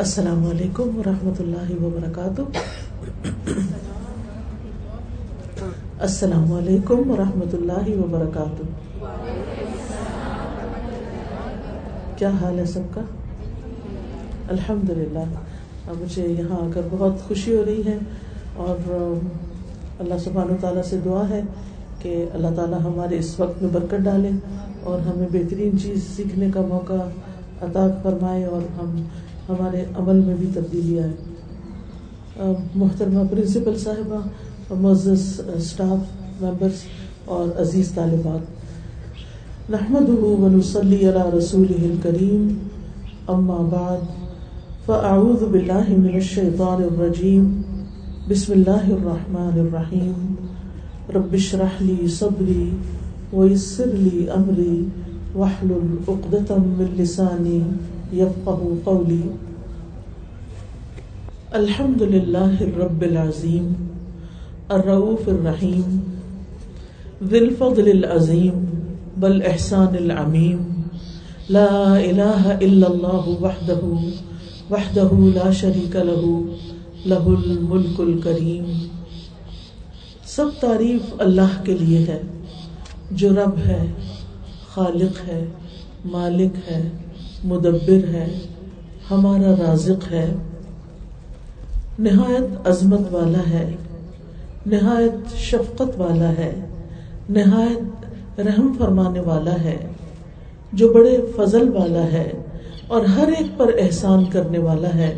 السلام علیکم ورحمۃ اللہ وبرکاتہ۔ السلام علیکم ورحمۃ اللہ وبرکاتہ۔ کیا حال ہے سب کا؟ الحمد للہ مجھے یہاں آ کر بہت خوشی ہو رہی ہے اور اللہ سبحانہ تعالیٰ سے دعا ہے کہ اللہ تعالیٰ ہمارے اس وقت میں برکت ڈالے اور ہمیں بہترین چیز سیکھنے کا موقع عطا فرمائے اور ہم ہمارے عمل میں بھی تبدیلی آئے۔ محترمہ پرنسپل صاحبہ، معزز اسٹاف ممبرس اور عزیز طالبات۔ نحمد ونسلی علی رسول کریم اما بعد، فاعوذ باللہ من الشیطان الرجیم۔ بسم اللہ الرحمن الرحیم۔ رب اشرح لی صدری ویسر لی امری۔ واحلل عقدۃ من لسانی۔ يفقه قولي الحمد لله الرب العظيم الرؤوف الرحيم ذي الفضل العظيم بل احسان العميم لا اله الا الله وحده وحده لا شريك له له الملك الكريم سب تعریف اللہ کے لیے ہے، جو رب ہے، خالق ہے، مالک ہے مدبر ہے، ہمارا رازق ہے۔ نہایت عظمت والا ہے، نہایت شفقت والا ہے، نہایت رحم فرمانے والا ہے۔ جو بڑے فضل والا ہے اور ہر ایک پر احسان کرنے والا ہے۔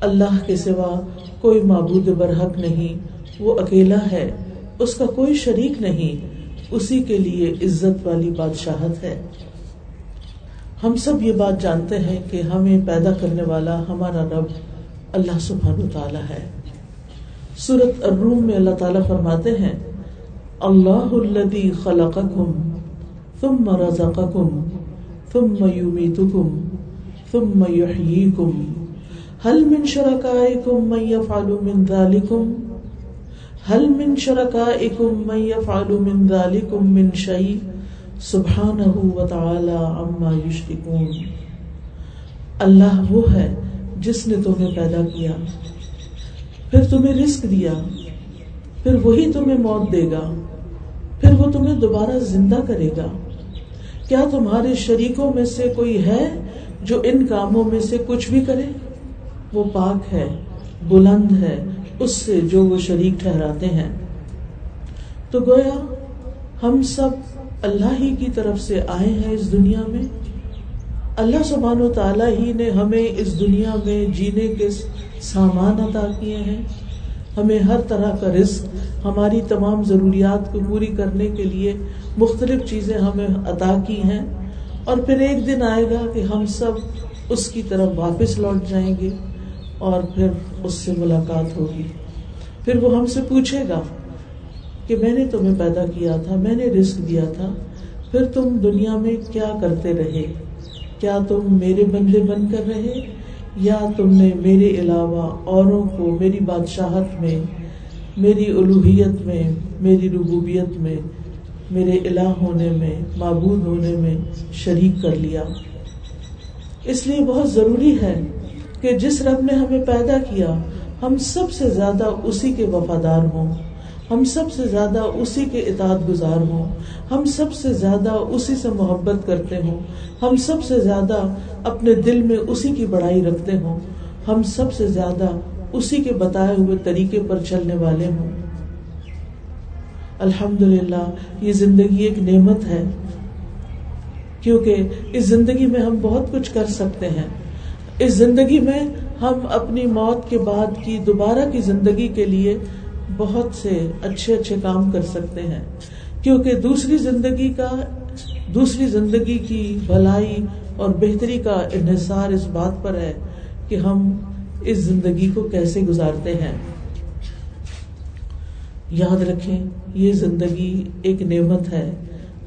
اللہ کے سوا کوئی معبود برحق نہیں، وہ اکیلا ہے، اس کا کوئی شریک نہیں، اسی کے لیے عزت والی بادشاہت ہے۔ ہم سب یہ بات جانتے ہیں کہ ہمیں پیدا کرنے والا ہمارا رب اللہ سبحان تعالیٰ ہے۔ سورت الروم میں اللہ تعالیٰ فرماتے ہیں، اللہ الذي خلقكم ثم رزقكم ثم يميتكم ثم يحييكم هل من شركائكم من يفعل من ذلكم هل من شركائكم من يفعل من ذلكم من شيء سبحان اللہ وہ ہے جس نے تمہیں پیدا کیا۔ پھر تمہیں رسک دیا۔ پھر وہی تمہیں موت دے گا۔ پھر وہ تمہیں دوبارہ زندہ کرے گا۔ کیا تمہارے شریکوں میں سے کوئی ہے جو ان کاموں میں سے کچھ بھی کرے؟ وہ پاک ہے، بلند ہے، اس سے جو وہ شریک ٹھہراتے ہیں۔ تو گویا ہم سب اللہ ہی کی طرف سے آئے ہیں اس دنیا میں۔ اللہ سبحان و تعالیٰ ہی نے ہمیں اس دنیا میں جینے کے سامان عطا کیے ہیں۔ ہمیں ہر طرح کا رزق، ہماری تمام ضروریات کو پوری کرنے کے لیے مختلف چیزیں ہمیں عطا کی ہیں۔ اور پھر ایک دن آئے گا کہ ہم سب اس کی طرف واپس لوٹ جائیں گے اور پھر اس سے ملاقات ہوگی۔ پھر وہ ہم سے پوچھے گا کہ میں نے تمہیں پیدا کیا تھا، میں نے رسک دیا تھا، پھر تم دنیا میں کیا کرتے رہے؟ کیا تم میرے بندے بن کر رہے؟ یا تم نے میرے علاوہ اوروں کو میری بادشاہت میں، میری الوحیت میں، میری ربوبیت میں، میرے الہ ہونے میں، معبود ہونے میں شریک کر لیا؟ اس لیے بہت ضروری ہے کہ جس رب نے ہمیں پیدا کیا، ہم سب سے زیادہ اسی کے وفادار ہوں۔ ہم سب سے زیادہ اسی کے اطاعت گزار ہوں، ہم سب سے زیادہ اسی سے محبت کرتے ہوں، ہم سب سے زیادہ اپنے دل میں اسی کی بڑائی رکھتے ہوں، ہم سب سے زیادہ اسی کے بتائے ہوئے طریقے پر چلنے والے ہوں۔ الحمد للہ یہ زندگی ایک نعمت ہے، کیونکہ اس زندگی میں ہم بہت کچھ کر سکتے ہیں۔ اس زندگی میں ہم اپنی موت کے بعد کی دوبارہ کی زندگی کے لیے بہت سے اچھے اچھے کام کر سکتے ہیں۔ کیونکہ دوسری زندگی کا، دوسری زندگی کی بھلائی اور بہتری کا انحصار اس بات پر ہے کہ ہم اس زندگی کو کیسے گزارتے ہیں۔ یاد رکھیں، یہ زندگی ایک نعمت ہے۔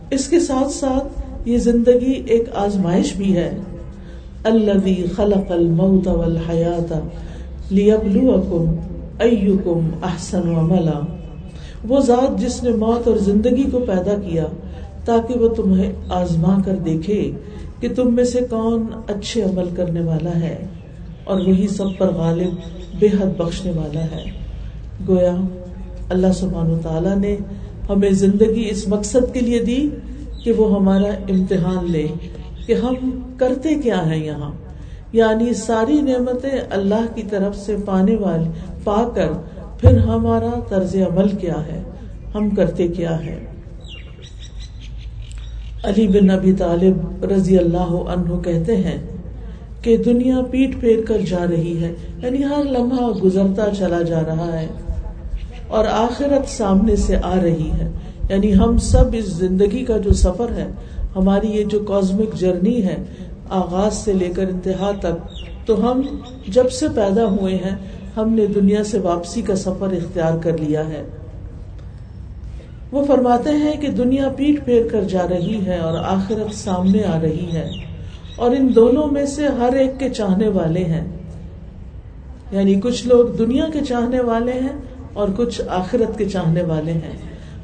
اس کے ساتھ ساتھ یہ زندگی ایک آزمائش بھی ہے۔ اللہ خلق الموت والحیات لیبلوکم ایوکم احسن عملا۔ وہ ذات جس نے موت اور زندگی کو پیدا کیا تاکہ وہ تمہیں آزما کر دیکھے کہ تم میں سے کون اچھے عمل کرنے والا ہے اور وہی سب پر غالب بے حد بخشنے والا ہے۔ گویا اللہ سبحانہ تعالیٰ نے ہمیں زندگی اس مقصد کے لیے دی کہ وہ ہمارا امتحان لے کہ ہم کرتے کیا ہیں یہاں۔ یعنی ساری نعمتیں اللہ کی طرف سے پانے والے پا کر پھر ہمارا طرز عمل کیا ہے؟ ہم کرتے کیا ہے علی بن ابی طالب رضی اللہ عنہ کہتے ہیں کہ دنیا پیٹ پھیر کر جا رہی ہے یعنی ہر لمحہ گزرتا چلا جا رہا ہے اور آخرت سامنے سے آ رہی ہے۔ یعنی ہم سب اس زندگی کا جو سفر ہے، ہماری یہ جو کازمک جرنی ہے آغاز سے لے کر انتہا تک۔ تو ہم جب سے پیدا ہوئے ہیں، ہم نے دنیا سے واپسی کا سفر اختیار کر لیا ہے۔ وہ فرماتے ہیں کہ دنیا پیٹ پھیر کر جا رہی ہے اور آخرت سامنے آ رہی ہے۔ اور ان دونوں میں سے ہر ایک کے چاہنے والے ہیں۔ یعنی کچھ لوگ دنیا کے چاہنے والے ہیں اور کچھ آخرت کے چاہنے والے ہیں۔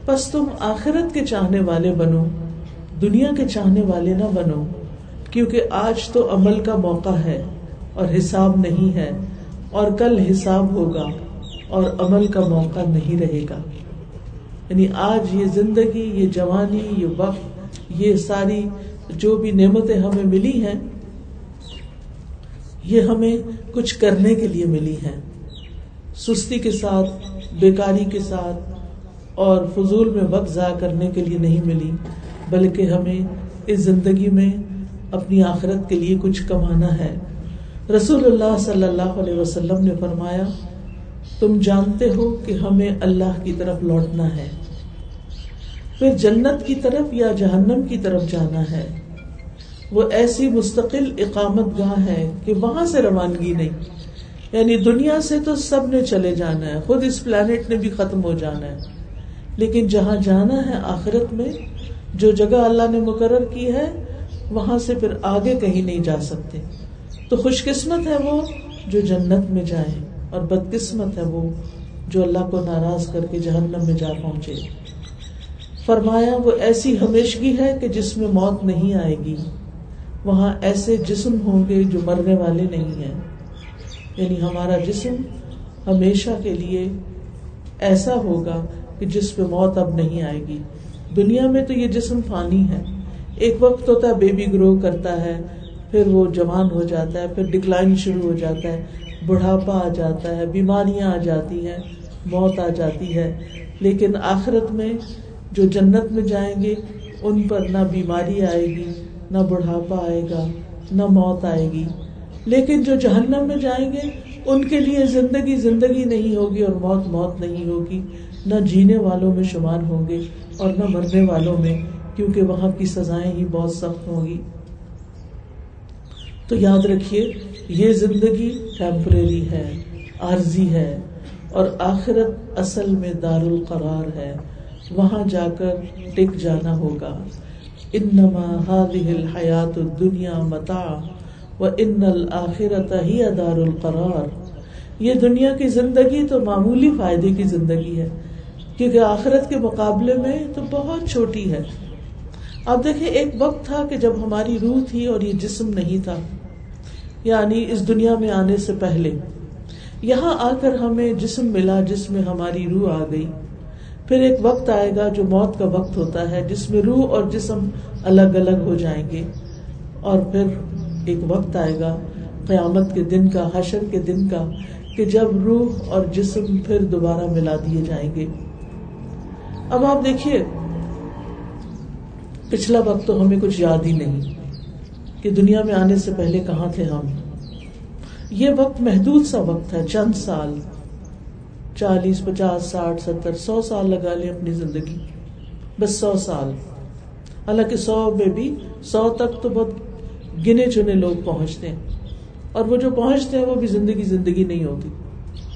بس تم آخرت کے چاہنے والے بنو، دنیا کے چاہنے والے نہ بنو۔ کیونکہ آج تو عمل کا موقع ہے اور حساب نہیں ہے اور کل حساب ہوگا اور عمل کا موقع نہیں رہے گا۔ یعنی آج یہ زندگی، یہ جوانی، یہ وقت، یہ ساری جو بھی نعمتیں ہمیں ملی ہیں، یہ ہمیں کچھ کرنے کے لیے ملی ہیں۔ سستی کے ساتھ، بیکاری کے ساتھ اور فضول میں وقت ضائع کرنے کے لیے نہیں ملی، بلکہ ہمیں اس زندگی میں اپنی آخرت کے لیے کچھ کمانا ہے۔ رسول اللہ صلی اللہ علیہ وسلم نے فرمایا، تم جانتے ہو کہ ہمیں اللہ کی طرف لوٹنا ہے۔ پھر جنت کی طرف یا جہنم کی طرف جانا ہے۔ وہ ایسی مستقل اقامت گاہ ہے کہ وہاں سے روانگی نہیں۔ یعنی دنیا سے تو سب نے چلے جانا ہے، خود اس پلانٹ نے بھی ختم ہو جانا ہے۔ لیکن جہاں جانا ہے آخرت میں، جو جگہ اللہ نے مقرر کی ہے وہاں سے پھر آگے کہیں نہیں جا سکتے۔ تو خوش قسمت ہے وہ جو جنت میں جائے اور بد قسمت ہے وہ جو اللہ کو ناراض کر کے جہنم میں جا پہنچے۔ فرمایا، وہ ایسی ہمیشگی ہے کہ جس میں موت نہیں آئے گی۔ وہاں ایسے جسم ہوں گے جو مرنے والے نہیں ہیں۔ یعنی ہمارا جسم ہمیشہ کے لیے ایسا ہوگا کہ جس پہ موت اب نہیں آئے گی۔ دنیا میں تو یہ جسم فانی ہے۔ ایک وقت ہوتا ہے بیبی گرو کرتا ہے، پھر وہ جوان ہو جاتا ہے، پھر ڈکلائن شروع ہو جاتا ہے، بڑھاپا آ جاتا ہے، بیماریاں آ جاتی ہیں، موت آ جاتی ہے۔ لیکن آخرت میں جو جنت میں جائیں گے، ان پر نہ بیماری آئے گی، نہ بڑھاپا آئے گا، نہ موت آئے گی۔ لیکن جو جہنم میں جائیں گے، ان کے لیے زندگی زندگی نہیں ہوگی اور موت موت نہیں ہوگی۔ نہ جینے والوں میں شمار ہوں گے اور نہ مرنے والوں میں۔ کیونکہ وہاں کی سزائیں ہی بہت سخت ہوں گی۔ تو یاد رکھیے، یہ زندگی ٹیمپریری ہے، عارضی ہے اور آخرت اصل میں دار القرار ہے۔ وہاں جا کر ٹک جانا ہوگا۔ انما هذه الحیات الدنیا متاع و ان الآخرت ہی دار القرار یہ دنیا کی زندگی تو معمولی فائدے کی زندگی ہے، کیونکہ آخرت کے مقابلے میں تو بہت چھوٹی ہے۔ اب دیکھیں، ایک وقت تھا کہ جب ہماری روح تھی اور یہ جسم نہیں تھا یعنی اس دنیا میں آنے سے پہلے۔ یہاں آ کر ہمیں جسم ملا جس میں ہماری روح آ گئی۔ پھر ایک وقت آئے گا جو موت کا وقت ہوتا ہے، جس میں روح اور جسم الگ الگ ہو جائیں گے۔ اور پھر ایک وقت آئے گا، قیامت کے دن کا، حشر کے دن کا، کہ جب روح اور جسم پھر دوبارہ ملا دیے جائیں گے۔ اب آپ دیکھیے پچھلا وقت تو ہمیں کچھ یاد ہی نہیں کہ دنیا میں آنے سے پہلے کہاں تھے ہم۔ یہ وقت محدود سا وقت ہے، چند سال۔ چالیس، پچاس، ساٹھ، ستر، سو سال لگا لیں اپنی زندگی۔ بس سو سال۔ حالانکہ سو میں بھی سو تک تو بہت گنے چنے لوگ پہنچتے ہیں۔ اور وہ جو پہنچتے ہیں وہ بھی زندگی زندگی نہیں ہوتی۔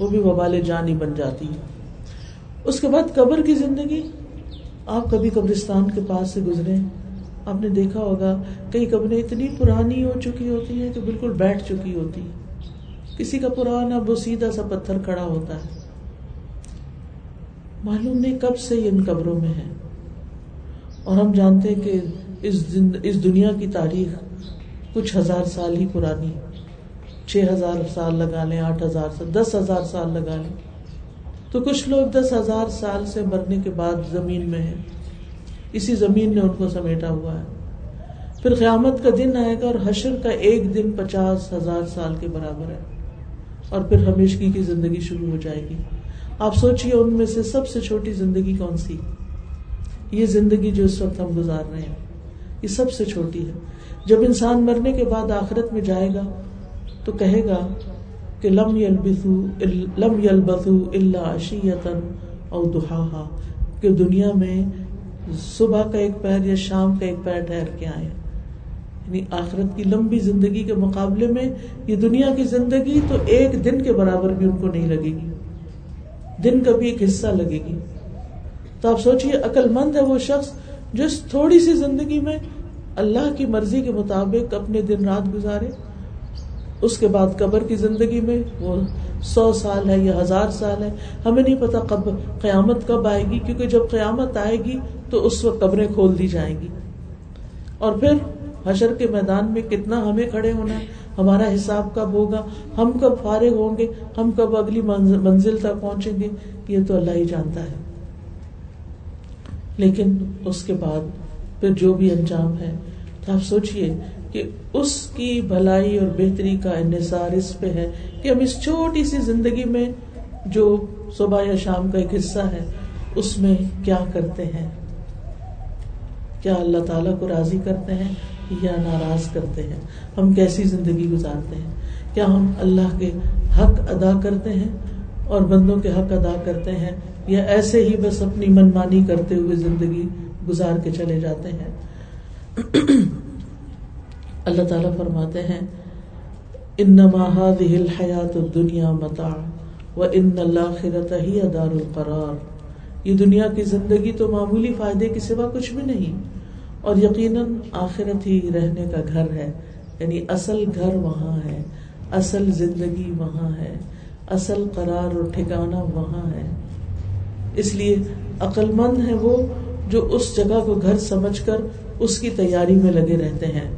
وہ بھی وبال جان ہی بن جاتی۔ ہے اس کے بعد قبر کی زندگی آپ کبھی قبرستان کے پاس سے گزرے آپ نے دیکھا ہوگا، کئی قبریں اتنی پرانی ہو چکی ہوتی ہیں کہ بالکل بیٹھ چکی ہوتی کسی کا پرانا وہ سیدھا سا پتھر کھڑا ہوتا ہے۔ معلوم نہیں کب سے ان قبروں میں ہے۔ اور ہم جانتے ہیں کہ اس دنیا کی تاریخ کچھ ہزار سال ہی پرانی۔ چھ ہزار سال لگا لیں، آٹھ ہزار سال، دس ہزار سال لگا لیں۔ تو کچھ لوگ دس ہزار سال سے مرنے کے بعد زمین میں ہیں۔ اسی زمین نے ان کو سمیٹا ہوا ہے۔ پھر قیامت کا دن آئے گا اور حشر کا ایک دن پچاس ہزار سال کے برابر ہے۔ اور پھر ہمیشگی کی زندگی شروع ہو جائے گی۔ آپ سوچیے ان میں سے سب سے چھوٹی زندگی کون سی؟ یہ زندگی جو اس وقت ہم گزار رہے ہیں۔ یہ سب سے چھوٹی ہے۔ جب انسان مرنے کے بعد آخرت میں جائے گا تو کہے گا کہ لم یلبثو لم یلبثو الا عشیتا او دحاہا، کہ دنیا میں صبح کا ایک پیر یا شام کا ایک پیر ٹھہر کے آئے۔ یعنی آخرت کی لمبی زندگی کے مقابلے میں یہ دنیا کی زندگی تو ایک دن کے برابر بھی ان کو نہیں لگے گی۔ دن کا بھی ایک حصہ لگے گی۔ تو آپ سوچیے عقل مند ہے وہ شخص جو اس تھوڑی سی زندگی میں اللہ کی مرضی کے مطابق اپنے دن رات گزارے۔ اس کے بعد قبر کی زندگی میں وہ سو سال ہے یا ہزار سال ہے، ہمیں نہیں پتا کب قیامت کب آئے گی، کیونکہ جب قیامت آئے گی تو اس وقت قبریں کھول دی جائیں گی۔ اور پھر حشر کے میدان میں کتنا ہمیں کھڑے ہونا ہے، ہمارا حساب کب ہوگا، ہم کب فارغ ہوں گے، ہم کب اگلی منزل تک پہنچیں گے، یہ تو اللہ ہی جانتا ہے۔ لیکن اس کے بعد پھر جو بھی انجام ہے، تو آپ سوچیے کہ اس کی بھلائی اور بہتری کا انحصار اس پہ ہے کہ ہم اس چھوٹی سی زندگی میں جو صبح یا شام کا ایک حصہ ہے، اس میں کیا کرتے ہیں؟ کیا اللہ تعالیٰ کو راضی کرتے ہیں یا ناراض کرتے ہیں؟ ہم کیسی زندگی گزارتے ہیں؟ کیا ہم اللہ کے حق ادا کرتے ہیں اور بندوں کے حق ادا کرتے ہیں؟ یا ایسے ہی بس اپنی منمانی کرتے ہوئے زندگی گزار کے چلے جاتے ہیں؟ اللہ تعالیٰ فرماتے ہیں ان هذه الحیات دنیا متا و ان اللہ ہی ادار القرار۔ یہ دنیا کی زندگی تو معمولی فائدے کے سوا کچھ بھی نہیں، اور یقیناً آخرت ہی رہنے کا گھر ہے۔ یعنی اصل گھر وہاں ہے، اصل زندگی وہاں ہے، اصل قرار اور ٹھکانا وہاں ہے۔ اس لیے عقل مند ہے وہ جو اس جگہ کو گھر سمجھ کر اس کی تیاری میں لگے رہتے ہیں۔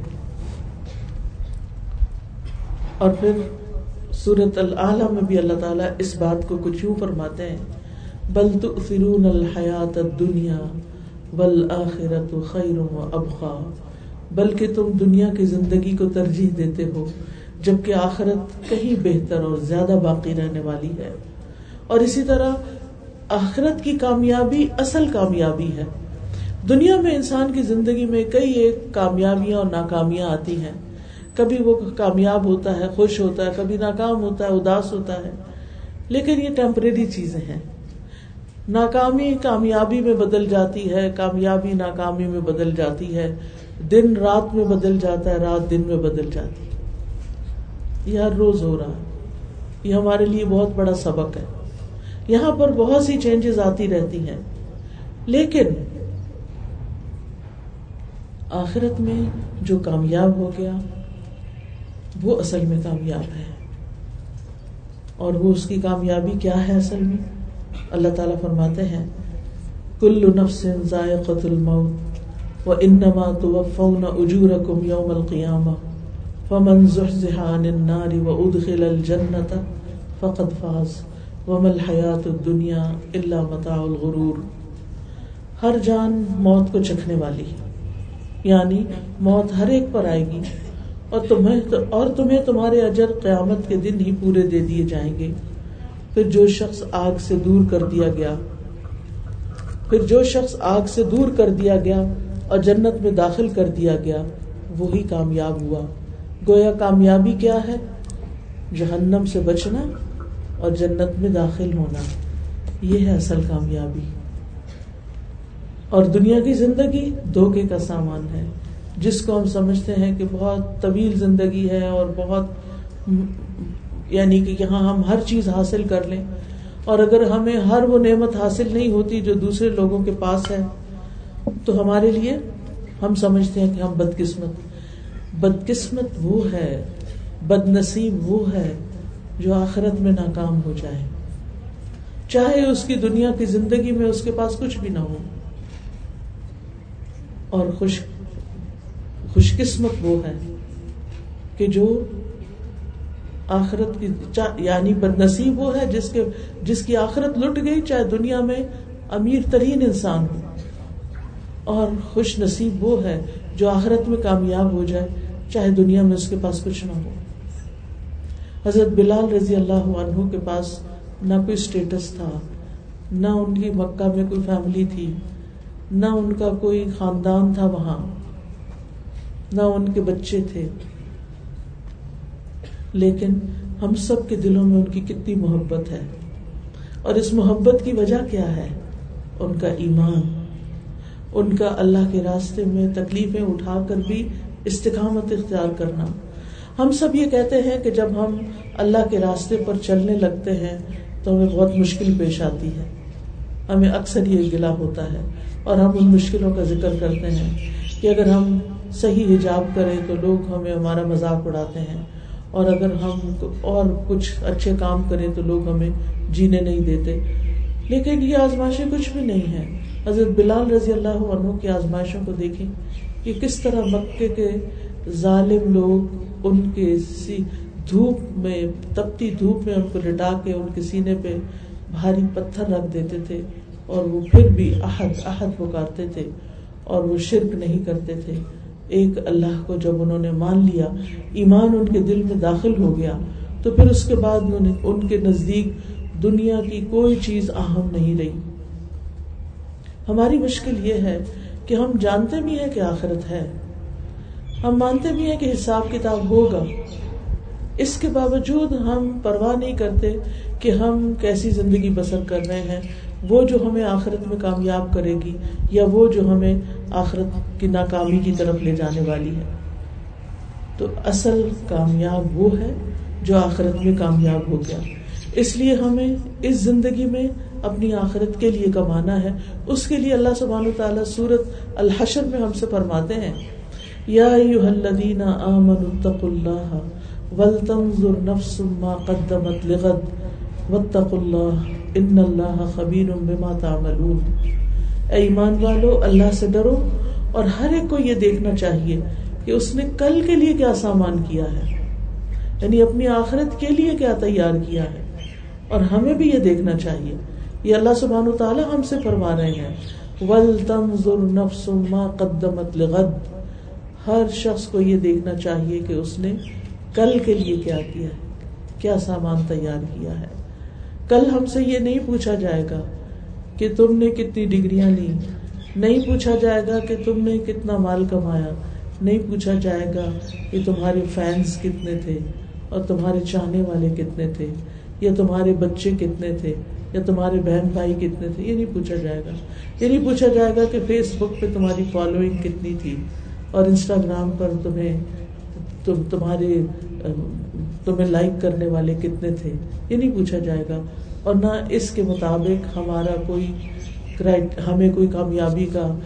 اور پھر سورت العلیٰ میں بھی اللہ تعالیٰ اس بات کو کچھ یوں فرماتے ہیں، بل تؤثرون الحیات الدنیا والآخرت خیر و ابقا، بلکہ تم دنیا کی زندگی کو ترجیح دیتے ہو، جبکہ آخرت کہیں بہتر اور زیادہ باقی رہنے والی ہے۔ اور اسی طرح آخرت کی کامیابی اصل کامیابی ہے۔ دنیا میں انسان کی زندگی میں کئی ایک کامیابیاں اور ناکامیاں آتی ہیں۔ کبھی وہ کامیاب ہوتا ہے، خوش ہوتا ہے، کبھی ناکام ہوتا ہے، اداس ہوتا ہے۔ لیکن یہ ٹیمپریری چیزیں ہیں۔ ناکامی کامیابی میں بدل جاتی ہے، کامیابی ناکامی میں بدل جاتی ہے۔ دن رات میں بدل جاتا ہے، رات دن میں بدل جاتی ہے۔ یہ ہر روز ہو رہا ہے۔ یہ ہمارے لیے بہت بڑا سبق ہے۔ یہاں پر بہت سی چینجز آتی رہتی ہیں۔ لیکن آخرت میں جو کامیاب ہو گیا وہ اصل میں کامیاب ہے۔ اور وہ اس کی کامیابی کیا ہے اصل میں؟ اللہ تعالیٰ فرماتے ہیں، کل نفس ذائقت الموت و انما توفون اجورکم یوم القیامہ فمن زحزح عن النار و ادخل الجنت فقد فاز وما الحیات الدنیا الا متاع الغرور۔ ہر جان موت کو چکھنے والی یعنی موت ہر ایک پر آئے گی۔ اور تمہیں اور تمہیں تمہارے اجر قیامت کے دن ہی پورے دے دیے جائیں گے۔ پھر جو شخص آگ سے دور کر دیا گیا پھر جو شخص آگ سے دور کر دیا گیا اور جنت میں داخل کر دیا گیا، وہی کامیاب ہوا۔ گویا کامیابی کیا ہے؟ جہنم سے بچنا اور جنت میں داخل ہونا۔ یہ ہے اصل کامیابی۔ اور دنیا کی زندگی دھوکے کا سامان ہے۔ جس کو ہم سمجھتے ہیں کہ بہت طویل زندگی ہے اور بہت یعنی کہ یہاں ہم ہر چیز حاصل کر لیں۔ اور اگر ہمیں ہر وہ نعمت حاصل نہیں ہوتی جو دوسرے لوگوں کے پاس ہے، تو ہمارے لیے ہم سمجھتے ہیں کہ ہم بد قسمت بد قسمت وہ ہے بد نصیب وہ ہے جو آخرت میں ناکام ہو جائے۔ چاہے اس کی دنیا کی زندگی میں اس کے پاس کچھ بھی نہ ہو، اور خوش خوش قسمت وہ ہے کہ جو آخرت کی یعنی بد نصیب وہ ہے جس کے جس کی آخرت لٹ گئی چاہے دنیا میں امیر ترین انسان ہو۔ اور خوش نصیب وہ ہے جو آخرت میں کامیاب ہو جائے چاہے دنیا میں اس کے پاس کچھ نہ ہو۔ حضرت بلال رضی اللہ عنہ کے پاس نہ کوئی اسٹیٹس تھا، نہ ان کی مکہ میں کوئی فیملی تھی، نہ ان کا کوئی خاندان تھا وہاں۔ نہ ان کے بچے تھے۔ لیکن ہم سب کے دلوں میں ان کی کتنی محبت ہے۔ اور اس محبت کی وجہ کیا ہے؟ ان کا ایمان۔ ان کا اللہ کے راستے میں تکلیفیں اٹھا کر بھی استقامت اختیار کرنا۔ ہم سب یہ کہتے ہیں کہ جب ہم اللہ کے راستے پر چلنے لگتے ہیں تو ہمیں بہت مشکل پیش آتی ہے۔ ہمیں اکثر یہ گلا ہوتا ہے اور ہم ان مشکلوں کا ذکر کرتے ہیں کہ اگر ہم صحیح حجاب کریں تو لوگ ہمیں ہمارا مذاق اڑاتے ہیں۔ اور اگر ہم اور کچھ اچھے کام کریں تو لوگ ہمیں جینے نہیں دیتے۔ لیکن یہ آزمائشیں کچھ بھی نہیں ہے حضرت بلال رضی اللہ عنہ کی آزمائشوں کو دیکھیں کہ کس طرح مکے کے ظالم لوگ ان کے دھوپ میں، تپتی دھوپ میں ان کو لٹا کے ان کے سینے پہ بھاری پتھر رکھ دیتے تھے اور وہ پھر بھی احد احد پکارتے تھے اور وہ شرک نہیں کرتے تھے۔ ایک اللہ کو جب انہوں نے مان لیا، ایمان ان کے دل میں داخل ہو گیا، تو پھر اس کے بعد ان کے نزدیک دنیا کی کوئی چیز اہم نہیں رہی۔ ہماری مشکل یہ ہے کہ ہم جانتے بھی ہیں کہ آخرت ہے۔ ہم مانتے بھی ہیں کہ حساب کتاب ہوگا۔ اس کے باوجود ہم پرواہ نہیں کرتے کہ ہم کیسی زندگی بسر کر رہے ہیں۔ وہ جو ہمیں آخرت میں کامیاب کرے گی یا وہ جو ہمیں آخرت کی ناکامی کی طرف لے جانے والی ہے۔ تو اصل کامیاب وہ ہے جو آخرت میں کامیاب ہو گیا۔ اس لیے ہمیں اس زندگی میں اپنی آخرت کے لیے کمانا ہے۔ اس کے لیے اللہ سبحانہ و تعالیٰ سورت الحشر میں ہم سے فرماتے ہیں، یا الذین آمنوا اتقوا اللہ ولتنظر نفس ما قدمت لغد، واتقوا اللہ۔ ان اللہ خبیر بما تعملون۔ اے ایمان والو، اللہ سے ڈرو اور ہر ایک کو یہ دیکھنا چاہیے کہ اس نے کل کے لیے کیا سامان کیا ہے۔ یعنی اپنی آخرت کے لیے کیا تیار کیا ہے۔ اور ہمیں بھی یہ دیکھنا چاہیے۔ یہ اللہ سبحان و تعالیٰ ہم سے فرما رہے ہیں۔ ول تنظر نفس ما قدمت لغد۔ ہر شخص کو یہ دیکھنا چاہیے کہ اس نے کل کے لیے کیا کیا ہے، کیا سامان تیار کیا ہے۔ کل ہم سے یہ نہیں پوچھا جائے گا کہ تم نے کتنی ڈگریاں لی نہیں پوچھا جائے گا کہ تم نے کتنا مال کمایا۔ نہیں پوچھا جائے گا کہ تمہارے فینس کتنے تھے اور تمہارے چاہنے والے کتنے تھے، یا تمہارے بچے کتنے تھے، یا تمہارے بہن بھائی کتنے تھے، یہ نہیں پوچھا جائے گا۔ یہ نہیں پوچھا جائے گا کہ فیس بک پہ تمہاری فالوئنگ کتنی تھی اور انسٹاگرام پر تمہیں تم تمہارے تمہیں لائک کرنے والے کتنے تھے؟ یہ نہیں پوچھا جائے گا۔ اور نہ اس کے مطابق ہمارا کوئی ہمیں کوئی کامیابی کا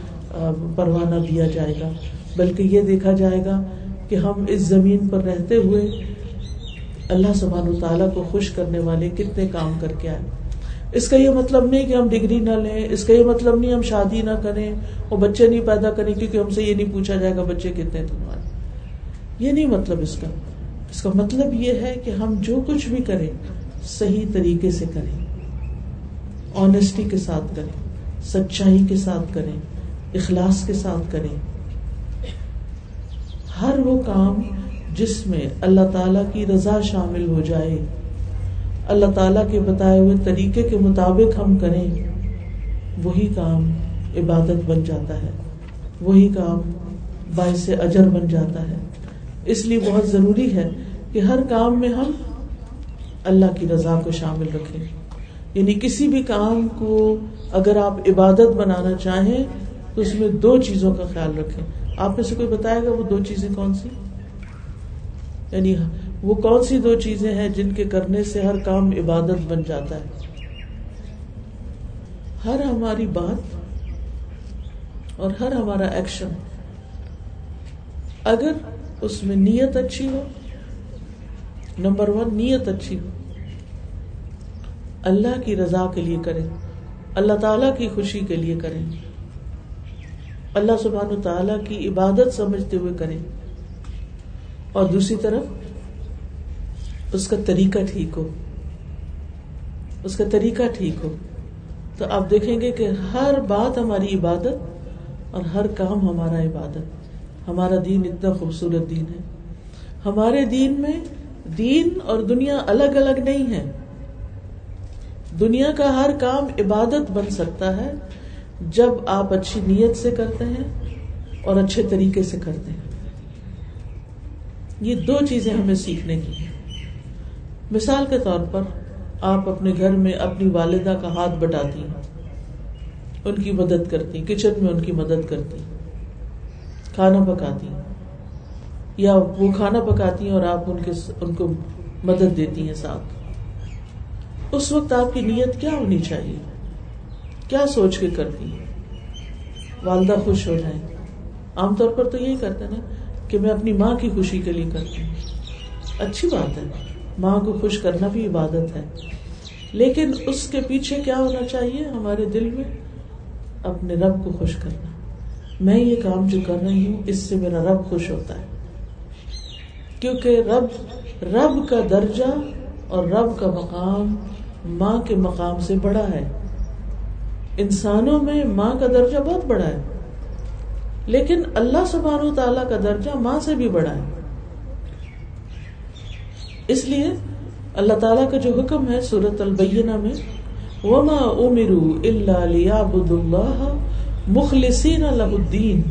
پروانہ دیا جائے گا۔ بلکہ یہ دیکھا جائے گا کہ ہم اس زمین پر رہتے ہوئے اللہ سبحانہ تعالیٰ کو خوش کرنے والے کتنے کام کر کے آئے۔ اس کا یہ مطلب نہیں کہ ہم ڈگری نہ لیں، اس کا یہ مطلب نہیں ہم شادی نہ کریں اور بچے نہیں پیدا کریں، کیونکہ ہم سے یہ نہیں پوچھا جائے گا بچے کتنے تمہارے۔ یہ نہیں مطلب اس کا۔ اس کا مطلب یہ ہے کہ ہم جو کچھ بھی کریں، صحیح طریقے سے کریں آنےسٹی کے ساتھ کریں، سچائی کے ساتھ کریں، اخلاص کے ساتھ کریں۔ ہر وہ کام جس میں اللہ تعالی کی رضا شامل ہو جائے، اللہ تعالیٰ کے بتائے ہوئے طریقے کے مطابق ہم کریں، وہی کام عبادت بن جاتا ہے۔ وہی کام باعث اجر بن جاتا ہے۔ اس لیے بہت ضروری ہے کہ ہر کام میں ہم اللہ کی رضا کو شامل رکھیں۔ یعنی کسی بھی کام کو اگر آپ عبادت بنانا چاہیں تو اس میں دو چیزوں کا خیال رکھیں۔ آپ میں سے کوئی بتائے گا وہ دو چیزیں کون سی؟ یعنی وہ کون سی دو چیزیں ہیں جن کے کرنے سے ہر کام عبادت بن جاتا ہے؟ ہر ہماری بات اور ہر ہمارا ایکشن اگر اس میں نیت اچھی ہو نمبر ون، نیت اچھی ہو۔ اللہ کی رضا کے لیے کریں۔ اللہ تعالی کی خوشی کے لیے کریں۔ اللہ سبحان و تعالیٰ کی عبادت سمجھتے ہوئے کریں۔ اور دوسری طرف، اس کا طریقہ ٹھیک ہو۔ اس کا طریقہ ٹھیک ہو۔ تو آپ دیکھیں گے کہ ہر بات ہماری عبادت اور ہر کام ہمارا عبادت۔ ہمارا دین اتنا خوبصورت دین ہے۔ ہمارے دین میں دین اور دنیا الگ الگ نہیں ہے۔ دنیا کا ہر کام عبادت بن سکتا ہے جب آپ اچھی نیت سے کرتے ہیں اور اچھے طریقے سے کرتے ہیں۔ یہ دو چیزیں ہمیں سیکھنے کی ہیں۔ مثال کے طور پر آپ اپنے گھر میں اپنی والدہ کا ہاتھ بٹاتی ہیں۔ ان کی مدد کرتی کچن میں ان کی مدد کرتی کھانا پکاتی یا وہ کھانا پکاتی ہیں اور آپ ان کے ان کو مدد دیتی ہیں ساتھ۔ اس وقت آپ کی نیت کیا ہونی چاہیے؟ کیا سوچ کے کرتی ہیں؟ والدہ خوش ہو جائیں۔ عام طور پر تو یہی کرتے نا کہ میں اپنی ماں کی خوشی کے لیے کرتی ہوں۔ اچھی بات ہے۔ ماں کو خوش کرنا بھی عبادت ہے۔ لیکن اس کے پیچھے کیا ہونا چاہیے؟ ہمارے دل میں اپنے رب کو خوش کرنا۔ میں یہ کام جو کر رہی ہوں، اس سے میرا رب خوش ہوتا ہے۔ کیونکہ رب رب کا درجہ اور رب کا مقام ماں کے مقام سے بڑا ہے۔ انسانوں میں ماں کا درجہ بہت بڑا ہے، لیکن اللہ سبحانہ و تعالی کا درجہ ماں سے بھی بڑا ہے۔ اس لیے اللہ تعالیٰ کا جو حکم ہے سورت البینہ میں، وما امرو اللہ لیعبد اللہ مخلصین له الدین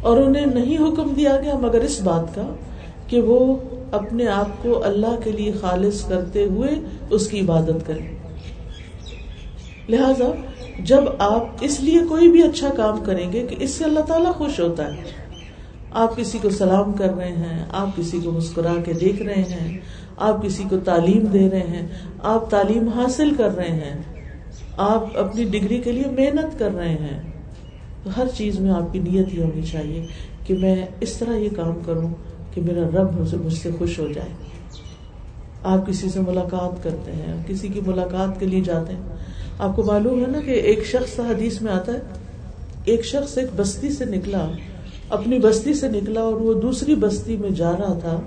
اور انہیں نہیں حکم دیا گیا مگر اس بات کا کہ وہ اپنے آپ کو اللہ کے لیے خالص کرتے ہوئے اس کی عبادت کریں۔ لہذا جب آپ اس لیے کوئی بھی اچھا کام کریں گے کہ اس سے اللہ تعالیٰ خوش ہوتا ہے، آپ کسی کو سلام کر رہے ہیں، آپ کسی کو مسکرا کے دیکھ رہے ہیں، آپ کسی کو تعلیم دے رہے ہیں، آپ تعلیم حاصل کر رہے ہیں، آپ اپنی ڈگری کے لیے محنت کر رہے ہیں، تو ہر چیز میں آپ کی نیت یہ ہونی چاہیے کہ میں اس طرح یہ کام کروں۔ کہ میرا رب مجھ سے خوش ہو جائے۔ آپ کسی سے ملاقات کرتے ہیں، کسی کی ملاقات کے لیے جاتے ہیں۔ آپ کو معلوم ہے نا کہ ایک شخص حدیث میں آتا ہے، ایک شخص ایک بستی سے نکلا، اپنی بستی سے نکلا اور وہ دوسری بستی میں جا رہا تھا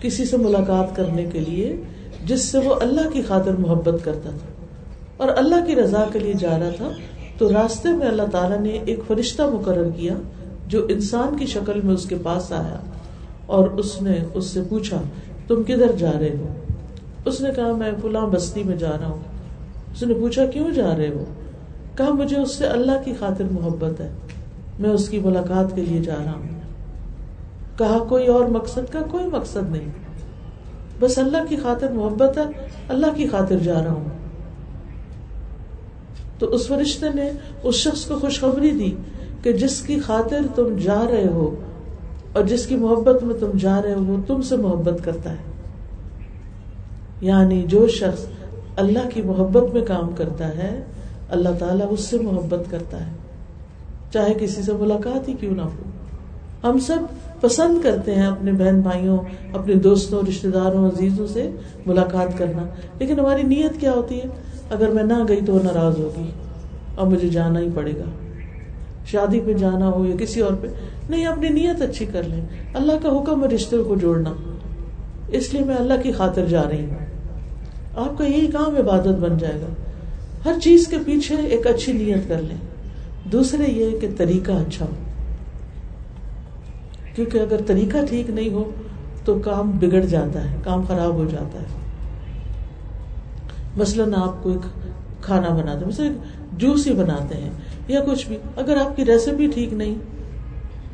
کسی سے ملاقات کرنے کے لیے، جس سے وہ اللہ کی خاطر محبت کرتا تھا۔ اور اللہ کی رضا کے لیے جا رہا تھا، تو راستے میں اللہ تعالیٰ نے ایک فرشتہ مقرر کیا جو انسان کی شکل میں اس کے پاس آیا۔ اور اس نے اس سے پوچھا، تم کدھر جا رہے ہو؟ اس نے کہا، میں فلاں بستی میں جا رہا ہوں۔ اس نے پوچھا، کیوں جا رہے ہو؟ کہا، مجھے اس سے اللہ کی خاطر محبت ہے۔ میں اس کی ملاقات کے لیے جا رہا ہوں۔ کہا، کوئی اور مقصد کا کوئی مقصد نہیں۔ بس اللہ کی خاطر محبت ہے، اللہ کی خاطر جا رہا ہوں۔ تو اس فرشتے نے اس شخص کو خوشخبری دی کہ جس کی خاطر تم جا رہے ہو اور جس کی محبت میں تم جا رہے ہو وہ تم سے محبت کرتا ہے۔ یعنی جو شخص اللہ کی محبت میں کام کرتا ہے، اللہ تعالیٰ اس سے محبت کرتا ہے۔ چاہے کسی سے ملاقات ہی کیوں نہ ہو۔ ہم سب پسند کرتے ہیں اپنے بہن بھائیوں، اپنے دوستوں رشتے داروں، عزیزوں سے ملاقات کرنا۔ لیکن ہماری نیت کیا ہوتی ہے؟ اگر میں نہ گئی تو وہ ناراض ہوگی اور مجھے جانا ہی پڑے گا۔ شادی پہ جانا ہو یا کسی اور پہ، نہیں، اپنی نیت اچھی کر لیں۔ اللہ کا حکم ہے رشتے کو جوڑنا۔ اس لیے میں اللہ کی خاطر جا رہی ہوں۔ آپ کا یہی کام عبادت بن جائے گا۔ ہر چیز کے پیچھے ایک اچھی نیت کر لیں۔ دوسرے یہ کہ طریقہ اچھا ہو۔ کیونکہ اگر طریقہ ٹھیک نہیں ہو تو کام بگڑ جاتا ہے، کام خراب ہو جاتا ہے۔ مثلاً آپ کو ایک کھانا بناتے ہیں جوس ہی بناتے ہیں۔ یا کچھ بھی۔ اگر آپ کی ریسیپی ٹھیک نہیں،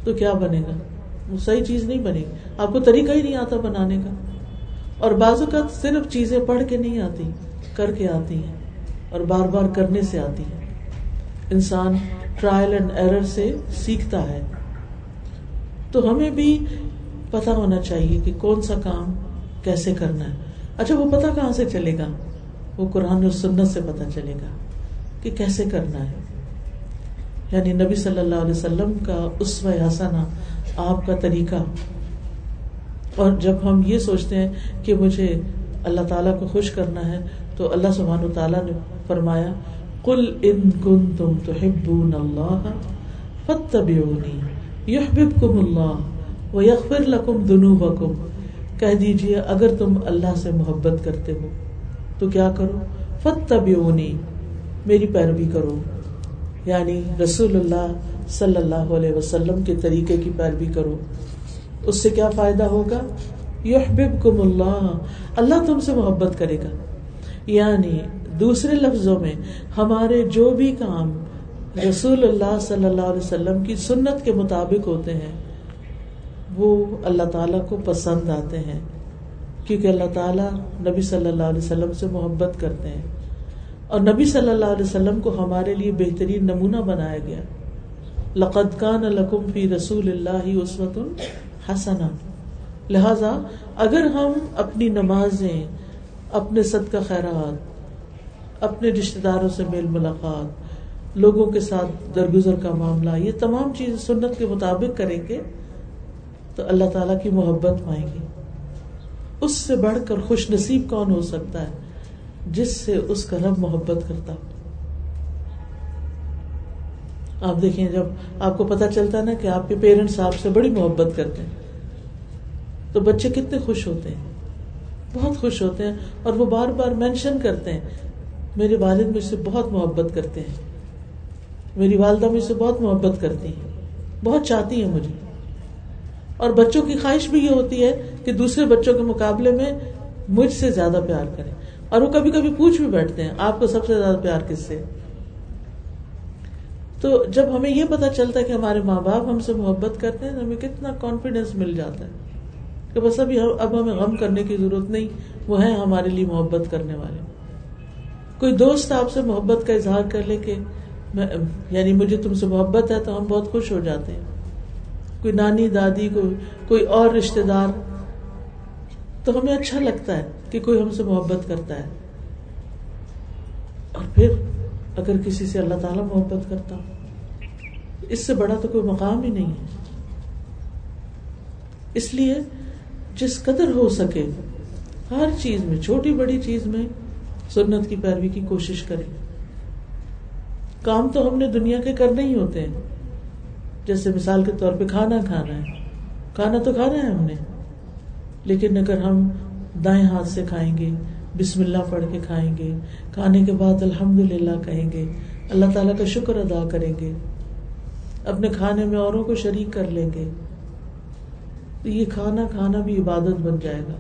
تو کیا بنے گا؟ وہ صحیح چیز نہیں بنے گی۔ آپ کو طریقہ ہی نہیں آتا بنانے کا۔ اور بعض اوقات صرف چیزیں پڑھ کے نہیں آتی، کر کے آتی ہیں اور بار بار کرنے سے آتی ہیں۔ انسان ٹرائل اینڈ ایرر سے سیکھتا ہے۔ تو ہمیں بھی پتا ہونا چاہیے کہ کون سا کام کیسے کرنا ہے۔ اچھا وہ پتا کہاں سے چلے گا؟ وہ قرآن اور سنت سے پتا چلے گا کہ کیسے کرنا ہے۔ یعنی نبی صلی اللہ علیہ وسلم کا اس حسنا آپ کا طریقہ۔ اور جب ہم یہ سوچتے ہیں کہ مجھے اللہ تعالیٰ کو خوش کرنا ہے، تو اللہ سبحان تعالیٰ نے فرمایا کل ان کن تم تو ہبون اللہ فتبیونی یحببکم اللہ و لکم ذنوبکم کہہ دیجیے اگر تم اللہ سے محبت کرتے ہو تو کیا کرو؟ فت میری پیروی کرو۔ یعنی رسول اللہ صلی اللہ علیہ وسلم کے طریقے کی پیروی کرو۔ اس سے کیا فائدہ ہوگا؟ یحببکم اللہ اللہ تم سے محبت کرے گا۔ یعنی دوسرے لفظوں میں، ہمارے جو بھی کام رسول اللہ صلی اللہ علیہ وسلم کی سنت کے مطابق ہوتے ہیں، وہ اللہ تعالیٰ کو پسند آتے ہیں۔ کیونکہ اللہ تعالیٰ نبی صلی اللہ علیہ وسلم سے محبت کرتے ہیں۔ اور نبی صلی اللہ علیہ وسلم کو ہمارے لیے بہترین نمونہ بنایا گیا۔ لقد کان لکم فی رسول اللہ عصمت حسنا لہذا اگر ہم اپنی نمازیں، اپنے صدقہ خیرات، اپنے رشتے داروں سے میل ملاقات، لوگوں کے ساتھ درگزر کا معاملہ، یہ تمام چیز سنت کے مطابق کریں گے، تو اللہ تعالیٰ کی محبت پائیں گے اس سے بڑھ کر خوش نصیب کون ہو سکتا ہے؟ جس سے اس کا رب محبت کرتا آپ دیکھیں، جب آپ کو پتا چلتا ہے نا کہ آپ کے پیرنٹس آپ سے بڑی محبت کرتے ہیں، تو بچے کتنے خوش ہوتے ہیں۔ بہت خوش ہوتے ہیں اور وہ بار بار مینشن کرتے ہیں، میرے والد مجھ سے بہت محبت کرتے ہیں۔ میری والدہ مجھ سے بہت محبت کرتی ہیں۔ بہت چاہتی ہیں مجھے۔ اور بچوں کی خواہش بھی یہ ہوتی ہے کہ دوسرے بچوں کے مقابلے میں مجھ سے زیادہ پیار کریں۔ اور وہ کبھی کبھی پوچھ بھی بیٹھتے ہیں، آپ کو سب سے زیادہ پیار کس سے؟ تو جب ہمیں یہ پتا چلتا ہے کہ ہمارے ماں باپ ہم سے محبت کرتے ہیں، تو ہمیں کتنا کانفیڈینس مل جاتا ہے کہ بس ابھی اب ہمیں غم کرنے کی ضرورت نہیں، وہ ہے ہمارے لیے محبت کرنے والے۔ کوئی دوست آپ سے محبت کا اظہار کر لے کہ یعنی مجھے تم سے محبت ہے تو ہم بہت خوش ہو جاتے ہیں۔ کوئی نانی دادی، کوئی کوئی اور رشتے دار تو ہمیں اچھا لگتا ہے کہ کوئی ہم سے محبت کرتا ہے۔ اور پھر اگر کسی سے اللہ تعالیٰ محبت کرتا اس سے بڑا تو کوئی مقام ہی نہیں ہے۔ اس لیے جس قدر ہو سکے ہر چیز میں، چھوٹی بڑی چیز میں سنت کی پیروی کی کوشش کرے کام تو ہم نے دنیا کے کرنے ہی ہوتے ہیں۔ جیسے مثال کے طور پہ کھانا کھانا ہے۔ کھانا تو کھانا ہے ہم نے۔ لیکن اگر ہم دائیں ہاتھ سے کھائیں گے، بسم اللہ پڑھ کے کھائیں گے، کھانے کے بعد الحمد للہ کہیں گے، اللہ تعالیٰ کا شکر ادا کریں گے، اپنے کھانے میں اوروں کو شریک کر لیں گے، تو یہ کھانا کھانا بھی عبادت بن جائے گا۔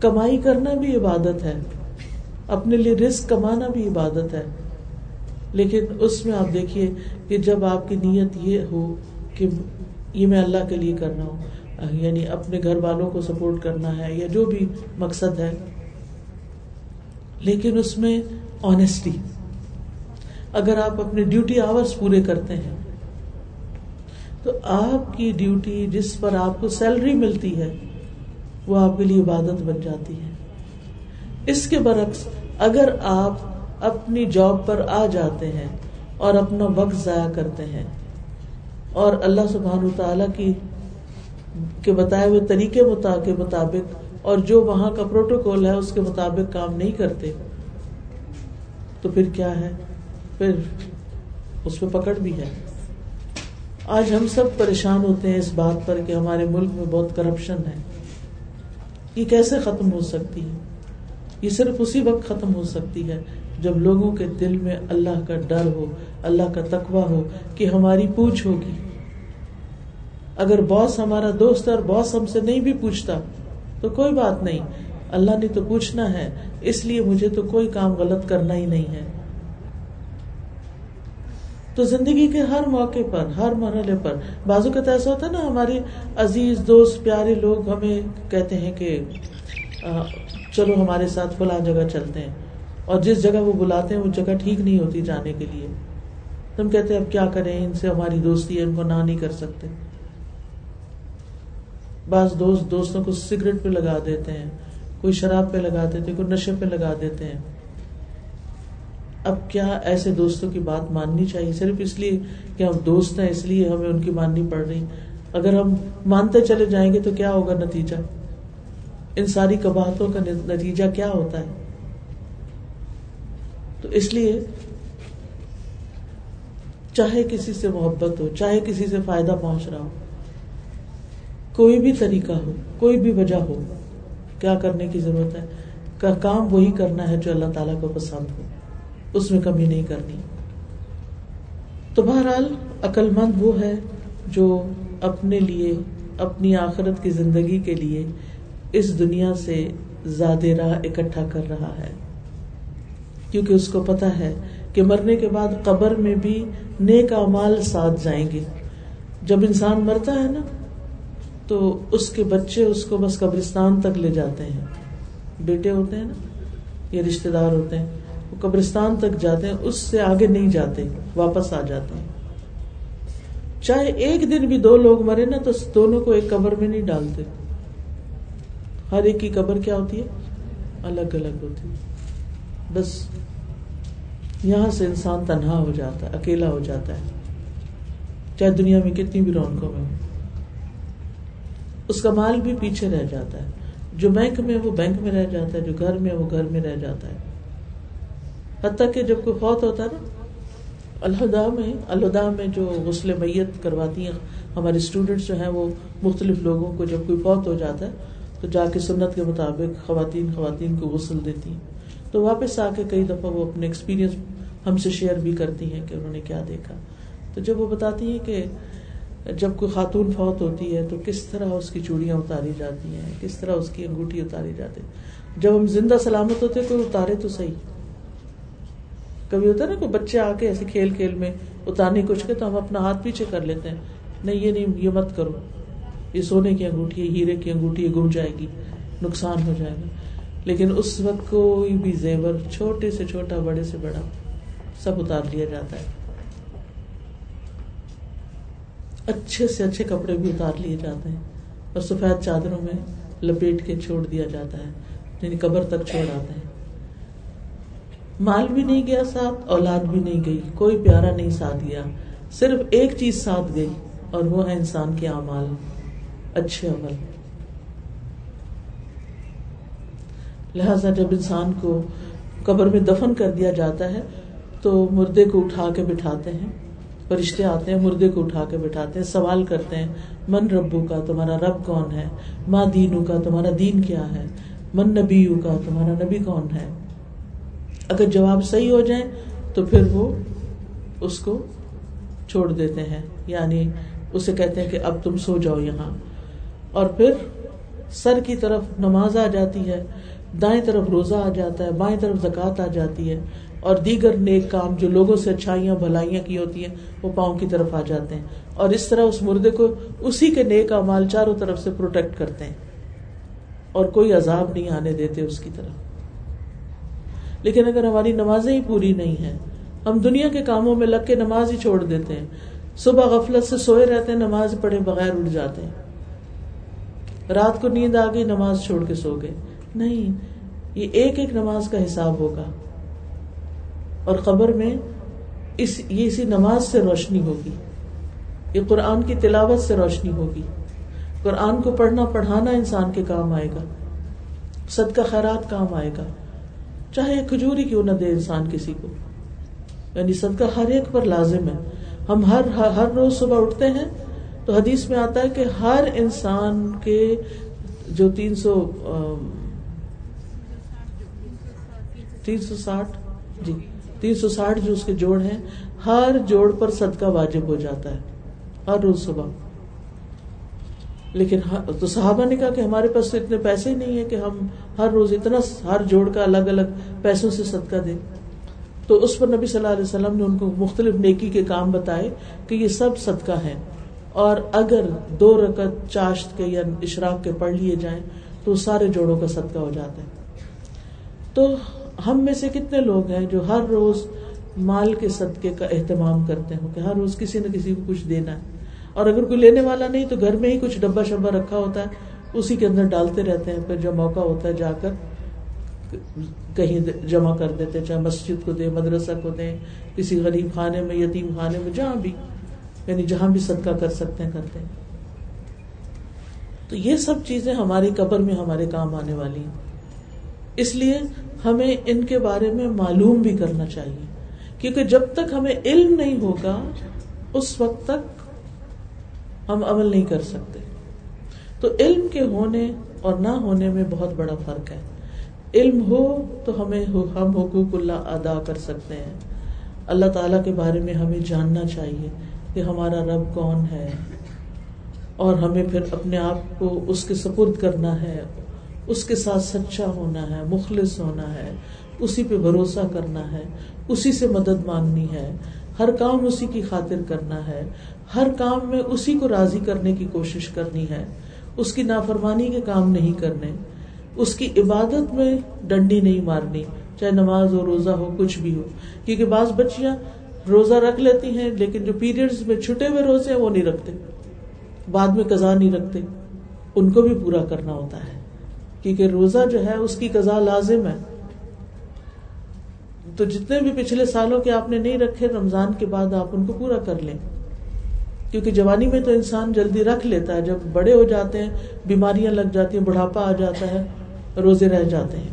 کمائی کرنا بھی عبادت ہے۔ اپنے لیے رسک کمانا بھی عبادت ہے۔ لیکن اس میں آپ دیکھیے کہ جب آپ کی نیت یہ ہو کہ یہ میں اللہ کے لیے کرنا ہوں یعنی اپنے گھر والوں کو سپورٹ کرنا ہے یا جو بھی مقصد ہے۔ لیکن اس میں آنےسٹی اگر آپ اپنے ڈیوٹی آورس پورے کرتے ہیں، تو آپ کی ڈیوٹی جس پر آپ کو سیلری ملتی ہے، وہ آپ کے لیے عبادت بن جاتی ہے۔ اس کے برعکس، اگر آپ اپنی جاب پر آ جاتے ہیں اور اپنا وقت ضائع کرتے ہیں، اور اللہ سبحان تعالی کی کے بتائے ہوئے طریقے کے مطابق اور جو وہاں کا پروٹوکول ہے، اس کے مطابق کام نہیں کرتے۔ تو پھر کیا ہے؟ پھر اس میں پکڑ بھی ہے۔ آج ہم سب پریشان ہوتے ہیں اس بات پر کہ ہمارے ملک میں بہت کرپشن ہے۔ یہ کیسے ختم ہو سکتی ہے؟ یہ صرف اسی وقت ختم ہو سکتی ہے جب لوگوں کے دل میں اللہ کا ڈر ہو، اللہ کا تقوی ہو کہ ہماری پوچھ ہوگی۔ اگر باس ہمارا دوست اور باس ہم سے نہیں بھی پوچھتا، تو کوئی بات نہیں۔ اللہ نے تو پوچھنا ہے، اس لیے مجھے تو کوئی کام غلط کرنا ہی نہیں ہے۔ تو زندگی کے ہر موقع پر، ہر مرحلے پر، بازو کا ایسا ہوتا ہے نا ہماری عزیز، دوست، پیارے لوگ ہمیں کہتے ہیں کہ چلو ہمارے ساتھ فلاں جگہ چلتے ہیں۔ اور جس جگہ وہ بلاتے ہیں، وہ جگہ ٹھیک نہیں ہوتی جانے کے لیے۔ تم کہتے اب کیا کریں؟ ان سے ہماری دوستی ہے، ان کو نہ نہیں کر سکتے۔ بعض دوست دوستوں کو سگریٹ پہ لگا دیتے ہیں، کوئی شراب پہ لگا دیتے ہیں، کوئی نشے پہ لگا دیتے ہیں۔ اب کیا ایسے دوستوں کی بات ماننی چاہیے؟ صرف اس لیے کہ ہم دوست ہیں، اس لیے ہمیں ان کی ماننی پڑ رہی۔ اگر ہم مانتے چلے جائیں گے تو کیا ہوگا نتیجہ؟ ان ساری کباہتوں کا نتیجہ کیا ہوتا ہے؟ تو اس لیے چاہے کسی سے محبت ہو، چاہے کسی سے فائدہ پہنچ رہا ہو کوئی بھی طریقہ ہو، کوئی بھی وجہ ہو، کیا کرنے کی ضرورت ہے؟ کا کام وہی کرنا ہے جو اللہ تعالیٰ کو پسند ہو، اس میں کمی نہیں کرنی۔ تو بہرحال عقل مند وہ ہے جو اپنے لیے، اپنی آخرت کی زندگی کے لیے اس دنیا سے زیادہ راہ اکٹھا کر رہا ہے۔ کیونکہ اس کو پتا ہے کہ مرنے کے بعد قبر میں بھی نیک امال ساتھ جائیں گے۔ جب انسان مرتا ہے نا تو اس کے بچے اس کو بس قبرستان تک لے جاتے ہیں۔ بیٹے ہوتے ہیں نا، یا رشتے دار ہوتے ہیں، وہ قبرستان تک جاتے ہیں، اس سے آگے نہیں جاتے، واپس آ جاتے ہیں۔ چاہے ایک دن بھی دو لوگ مرے نا، تو دونوں کو ایک قبر میں نہیں ڈالتے۔ ہر ایک کی قبر کیا ہوتی ہے؟ الگ الگ ہوتی ہے۔ بس یہاں سے انسان تنہا ہو جاتا ہے اکیلا ہو جاتا ہے۔ چاہے دنیا میں کتنی بھی رونقوں میں ہو۔ اس کا مال بھی پیچھے رہ جاتا ہے۔ جو بینک میں وہ بینک میں رہ جاتا ہے، جو گھر میں وہ گھر میں رہ جاتا ہے۔ حتیٰ کہ جب کوئی فوت ہوتا ہے نا الہدا میں الہدا میں جو غسل میت کرواتی ہیں، ہمارے اسٹوڈینٹس جو ہیں وہ مختلف لوگوں کو جب کوئی فوت ہو جاتا ہے، تو جا کے سنت کے مطابق خواتین خواتین کو غسل دیتی ہیں۔ تو واپس آ کے کئی دفعہ وہ اپنے ایکسپیرئنس ہم سے شیئر بھی کرتی ہیں کہ انہوں نے کیا دیکھا۔ تو جب وہ بتاتی ہیں کہ جب کوئی خاتون فوت ہوتی ہے تو کس طرح اس کی چوڑیاں اتاری جاتی ہیں؟ کس طرح اس کی انگوٹھی اتاری جاتی جب ہم زندہ سلامت ہوتے کوئی اتارے تو صحیح۔ کبھی ہوتا ہے نا کوئی بچے آ کے ایسے کھیل کھیل میں اتارنے کچھ کے تو ہم اپنا ہاتھ پیچھے کر لیتے ہیں۔ نہیں، یہ نہیں، یہ مت کرو۔ یہ سونے کی انگوٹھی ہیرے کی انگوٹھی گم جائے گی، نقصان ہو جائے گا۔ لیکن اس وقت کوئی بھی زیور چھوٹے سے چھوٹا، بڑے سے بڑا، سب اتار لیا جاتا ہے۔ اچھے سے اچھے کپڑے بھی اتار لیے جاتے ہیں اور سفید چادروں میں لپیٹ کے چھوڑ دیا جاتا ہے یعنی قبر تک چھوڑ آتے ہیں۔ مال بھی نہیں گیا ساتھ، اولاد بھی نہیں گئی، کوئی پیارا نہیں ساتھ گیا، صرف ایک چیز ساتھ گئی اور وہ ہے انسان کے اعمال۔ اچھے عمل۔ لہذا جب انسان کو قبر میں دفن کر دیا جاتا ہے، تو مردے کو اٹھا کے بٹھاتے ہیں۔ فرشتے آتے ہیں، مردے کو اٹھا کے بٹھاتے ہیں، سوال کرتے ہیں، من ربو کا تمہارا رب کون ہے؟ ماں دینو کا تمہارا دین کیا ہے؟ من نبی کا تمہارا نبی کون ہے؟ اگر جواب صحیح ہو جائے تو پھر وہ اس کو چھوڑ دیتے ہیں یعنی اسے کہتے ہیں کہ اب تم سو جاؤ یہاں۔ اور پھر سر کی طرف نماز آ جاتی ہے، دائیں طرف روزہ آ جاتا ہے، بائیں طرف زکات آ جاتی ہے۔ اور دیگر نیک کام جو لوگوں سے اچھائیاں، بھلائیاں کی ہوتی ہیں، وہ پاؤں کی طرف آ جاتے ہیں۔ اور اس طرح اس مردے کو اسی کے نیک امال چاروں طرف سے پروٹیکٹ کرتے ہیں۔ اور کوئی عذاب نہیں آنے دیتے اس کی طرف۔ لیکن اگر ہماری نمازیں ہی پوری نہیں ہیں، ہم دنیا کے کاموں میں لگ کے نماز ہی چھوڑ دیتے ہیں۔ صبح غفلت سے سوئے رہتے ہیں، نماز پڑھے بغیر اٹھ جاتے ہیں۔ رات کو نیند آ گئی، نماز چھوڑ کے سو گئے۔ نہیں، یہ ایک ایک نماز کا حساب ہوگا۔ اور قبر میں اس یہ اسی نماز سے روشنی ہوگی۔ یہ قرآن کی تلاوت سے روشنی ہوگی۔ قرآن کو پڑھنا پڑھانا انسان کے کام آئے گا۔ صدقہ خیرات کام آئے گا۔ چاہے کھجوری کیوں نہ دے انسان کسی کو۔ یعنی صدقہ ہر ایک پر لازم ہے۔ ہم ہر ہر روز صبح اٹھتے ہیں تو حدیث میں آتا ہے کہ ہر انسان کے جو تین سو تین سو ساٹھ جی۔ تین سو ساٹھ جو اس کے جوڑ ہیں، ہر جوڑ پر صدقہ واجب ہو جاتا ہے، ہر روز صبح۔ لیکن ہاں، تو صحابہ نے کہا کہ ہمارے پاس تو اتنے پیسے نہیں ہے کہ ہم ہر روز اتنا ہر جوڑ کا الگ الگ پیسوں سے صدقہ دیں۔ تو اس پر نبی صلی اللہ علیہ وسلم نے ان کو مختلف نیکی کے کام بتائے کہ یہ سب صدقہ ہے اور اگر دو رکت چاشت کے یا اشراق کے پڑھ لیے جائیں تو سارے جوڑوں کا صدقہ ہو جاتا ہے۔ تو ہم میں سے کتنے لوگ ہیں جو ہر روز مال کے صدقے کا اہتمام کرتے ہیں کہ ہر روز کسی نہ کسی کو کچھ دینا ہے؟ اور اگر کوئی لینے والا نہیں تو گھر میں ہی کچھ ڈبا شبا رکھا ہوتا ہے، اسی کے اندر ڈالتے رہتے ہیں، پھر جب موقع ہوتا ہے جا کر کہیں جمع کر دیتے چاہے مسجد کو دے مدرسہ کو دیں، کسی غریب خانے میں، یتیم خانے میں، جہاں بھی یعنی جہاں بھی صدقہ کر سکتے ہیں، کرتے ہیں۔ تو یہ سب چیزیں ہماری قبر میں ہمارے کام آنے والی ہیں۔ اس لیے ہمیں ان کے بارے میں معلوم بھی کرنا چاہیے۔ کیونکہ جب تک ہمیں علم نہیں ہوگا، اس وقت تک ہم عمل نہیں کر سکتے۔ تو علم کے ہونے اور نہ ہونے میں بہت بڑا فرق ہے۔ علم ہو تو ہمیں ہم حقوق اللہ ادا کر سکتے ہیں۔ اللہ تعالیٰ کے بارے میں ہمیں جاننا چاہیے کہ ہمارا رب کون ہے۔ اور ہمیں پھر اپنے آپ کو اس کے سپرد کرنا ہے۔ اس کے ساتھ سچا ہونا ہے، مخلص ہونا ہے، اسی پہ بھروسہ کرنا ہے، اسی سے مدد مانگنی ہے۔ ہر کام اسی کی خاطر کرنا ہے۔ ہر کام میں اسی کو راضی کرنے کی کوشش کرنی ہے۔ اس کی نافرمانی کے کام نہیں کرنے۔ اس کی عبادت میں ڈنڈی نہیں مارنی، چاہے نماز ہو، روزہ ہو، کچھ بھی ہو۔ کیونکہ بعض بچیاں روزہ رکھ لیتی ہیں، لیکن جو پیریڈ میں چھٹے ہوئے روزے ہیں، وہ نہیں رکھتے۔ بعد میں قزا نہیں رکھتے۔ ان کو بھی پورا کرنا ہوتا ہے۔ کیونکہ روزہ جو ہے اس کی قزا لازم ہے۔ تو جتنے بھی پچھلے سالوں کے آپ نے نہیں رکھے، رمضان کے بعد آپ ان کو پورا کر لیں۔ کیونکہ جوانی میں تو انسان جلدی رکھ لیتا ہے، جب بڑے ہو جاتے ہیں، بیماریاں لگ جاتی ہیں، بڑھاپا آ جاتا ہے، روزے رہ جاتے ہیں۔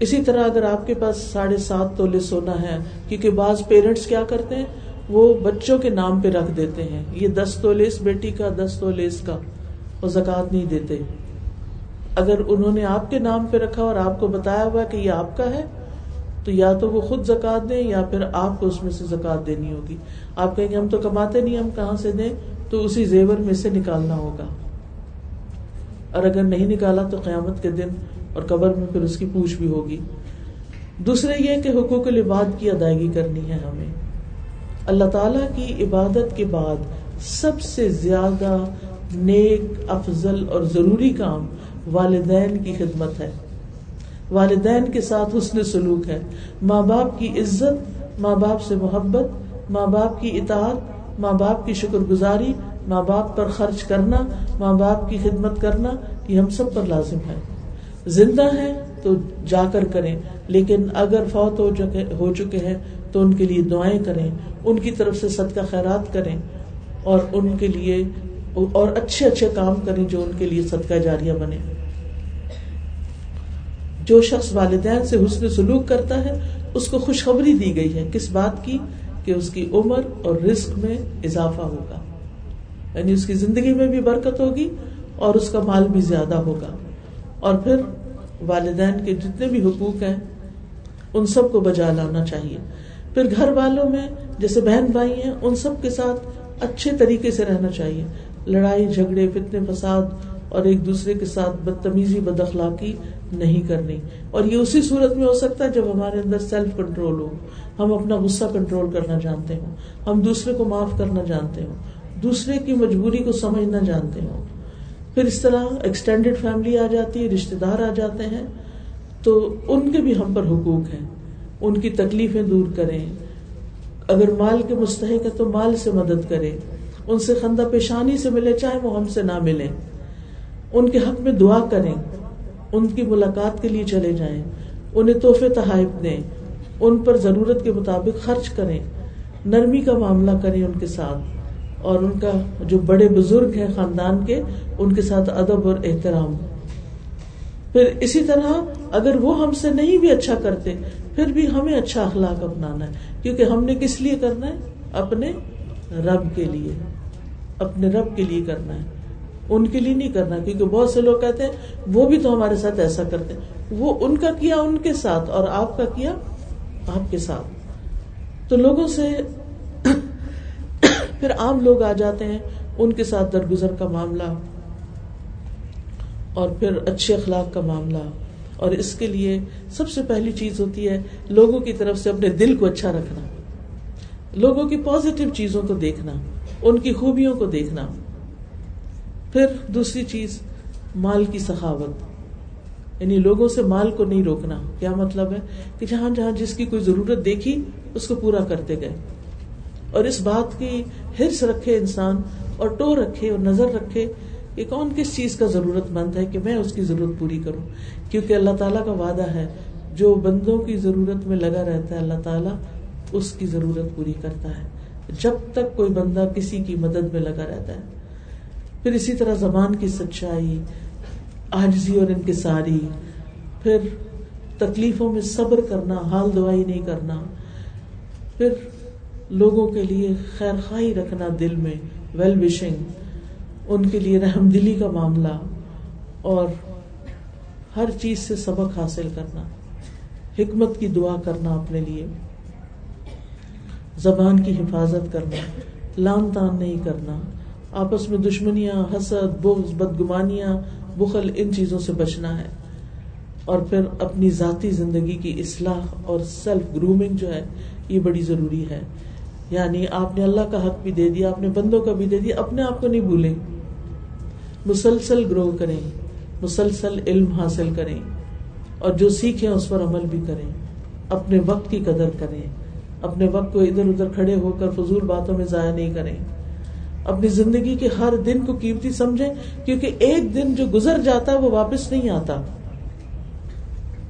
اسی طرح اگر آپ کے پاس ساڑھے سات تولے سونا ہے، کیونکہ بعض پیرنٹس کیا کرتے ہیں؟ وہ بچوں کے نام پہ رکھ دیتے ہیں۔ یہ دس تولے اس بیٹی کا، دس تولے اس کا وہ زکات نہیں دیتے۔ اگر انہوں نے آپ کے نام پہ رکھا اور آپ کو بتایا ہوا کہ یہ آپ کا ہے، تو یا تو وہ خود زکات دیں یا پھر آپ کو اس میں سے زکات دینی ہوگی۔ آپ کہیں گے ہم تو کماتے نہیں، ہم کہاں سے دیں؟ تو اسی زیور میں سے نکالنا ہوگا۔ اور اگر نہیں نکالا تو قیامت کے دن اور قبر میں پھر اس کی پوچھ بھی ہوگی۔ دوسرے یہ کہ حقوق العباد کی ادائیگی کرنی ہے ہمیں۔ اللہ تعالی کی عبادت کے بعد سب سے زیادہ نیک، افضل اور ضروری کام والدین کی خدمت ہے۔ والدین کے ساتھ حسن سلوک ہے۔ ماں باپ کی عزت، ماں باپ سے محبت، ماں باپ کی اطاعت، ماں باپ کی شکر گزاری، ماں باپ پر خرچ کرنا، ماں باپ کی خدمت کرنا، یہ ہم سب پر لازم ہے۔ زندہ ہے تو جا کر کریں، لیکن اگر فوت ہو چکے ہیں تو ان کے لیے دعائیں کریں، ان کی طرف سے صدقہ خیرات کریں اور ان کے لیے اور اچھے اچھے کام کریں جو ان کے لیے صدقہ جاریہ بنے۔ جو شخص والدین سے حسن سلوک کرتا ہے، اس کو خوشخبری دی گئی ہے۔ کس بات کی؟ کہ اس کی عمر اور رسک میں اضافہ ہوگا۔ یعنی اس کی زندگی میں بھی برکت ہوگی اور اس کا مال بھی زیادہ ہوگا۔ اور پھر والدین کے جتنے بھی حقوق ہیں، ان سب کو بجا لانا چاہیے۔ پھر گھر والوں میں جیسے بہن بھائی ہیں، ان سب کے ساتھ اچھے طریقے سے رہنا چاہیے۔ لڑائی، جھگڑے، فتنے، فساد اور ایک دوسرے کے ساتھ بدتمیزی بد اخلاقی نہیں کرنی۔ اور یہ اسی صورت میں ہو سکتا ہے جب ہمارے اندر سیلف کنٹرول ہو۔ ہم اپنا غصہ کنٹرول کرنا جانتے ہوں۔ ہم دوسرے کو معاف کرنا جانتے ہوں۔ دوسرے کی مجبوری کو سمجھنا جانتے ہوں۔ پھر اس طرح ایکسٹینڈیڈ فیملی آ جاتی ہے رشتے دار آ جاتے ہیں۔ تو ان کے بھی ہم پر حقوق ہیں۔ ان کی تکلیفیں دور کریں۔ اگر مال کے مستحق ہے تو مال سے مدد کرے ان سے خندہ پیشانی سے ملے، چاہے وہ ہم سے نہ ملے ان کے حق میں دعا کریں، ان کی ملاقات کے لیے چلے جائیں، انہیں تحفے تحائف دیں، ان پر ضرورت کے مطابق خرچ کریں، نرمی کا معاملہ کریں ان کے ساتھ۔ اور ان کا جو بڑے بزرگ ہیں خاندان کے، ان کے ساتھ ادب اور احترام۔ پھر اسی طرح اگر وہ ہم سے نہیں بھی اچھا کرتے، پھر بھی ہمیں اچھا اخلاق اپنانا ہے۔ کیونکہ ہم نے کس لیے کرنا ہے؟ اپنے رب کے لیے، اپنے رب کے لیے کرنا ہے۔ ان کے لیے نہیں کرنا، کیونکہ بہت سے لوگ کہتے ہیں، وہ بھی تو ہمارے ساتھ ایسا کرتے ہیں۔ وہ ان کا کیا، ان کے ساتھ، اور آپ کا کیا، آپ کے ساتھ۔ تو لوگوں سے پھر عام لوگ آ جاتے ہیں، ان کے ساتھ درگزر کا معاملہ، اور پھر اچھے اخلاق کا معاملہ۔ اور اس کے لیے سب سے پہلی چیز ہوتی ہے، لوگوں کی طرف سے اپنے دل کو اچھا رکھنا۔ لوگوں کی پازیٹو چیزوں کو دیکھنا، ان کی خوبیوں کو دیکھنا۔ پھر دوسری چیز، مال کی سخاوت۔ یعنی لوگوں سے مال کو نہیں روکنا۔ کیا مطلب ہے؟ کہ جہاں جہاں جس کی کوئی ضرورت دیکھی، اس کو پورا کرتے گئے۔ اور اس بات کی ہرس رکھے انسان اور ٹو رکھے اور نظر رکھے کہ کون کس چیز کا ضرورت مند ہے کہ میں اس کی ضرورت پوری کروں۔ کیونکہ اللہ تعالیٰ کا وعدہ ہے، جو بندوں کی ضرورت میں لگا رہتا ہے، اللہ تعالیٰ اس کی ضرورت پوری کرتا ہے۔ جب تک کوئی بندہ کسی کی مدد میں لگا رہتا ہے۔ پھر اسی طرح زبان کی سچائی آجزی اور انکساری، پھر تکلیفوں میں صبر کرنا، حال دوائی نہیں کرنا، پھر لوگوں کے لیے خیر خائی رکھنا دل میں ویل وشنگ ان کے لیے رحم دلی کا معاملہ، اور ہر چیز سے سبق حاصل کرنا، حکمت کی دعا کرنا اپنے لیے، زبان کی حفاظت کرنا لان تان نہیں کرنا۔ آپس میں دشمنیاں، حسد، بغض، بدگمانیاں، بخل، ان چیزوں سے بچنا ہے۔ اور پھر اپنی ذاتی زندگی کی اصلاح اور سیلف گرومنگ جو ہے، یہ بڑی ضروری ہے۔ یعنی آپ نے اللہ کا حق بھی دے دیا اپنے بندوں کا بھی دے دیا، اپنے آپ کو نہیں بھولیں۔ مسلسل گرو کریں، مسلسل علم حاصل کریں، اور جو سیکھیں اس پر عمل بھی کریں۔ اپنے وقت کی قدر کریں، اپنے وقت کو ادھر ادھر کھڑے ہو کر فضول باتوں میں ضائع نہیں کریں۔ اپنی زندگی کے ہر دن کو قیمتی سمجھیں، کیونکہ ایک دن جو گزر جاتا ہے وہ واپس نہیں آتا۔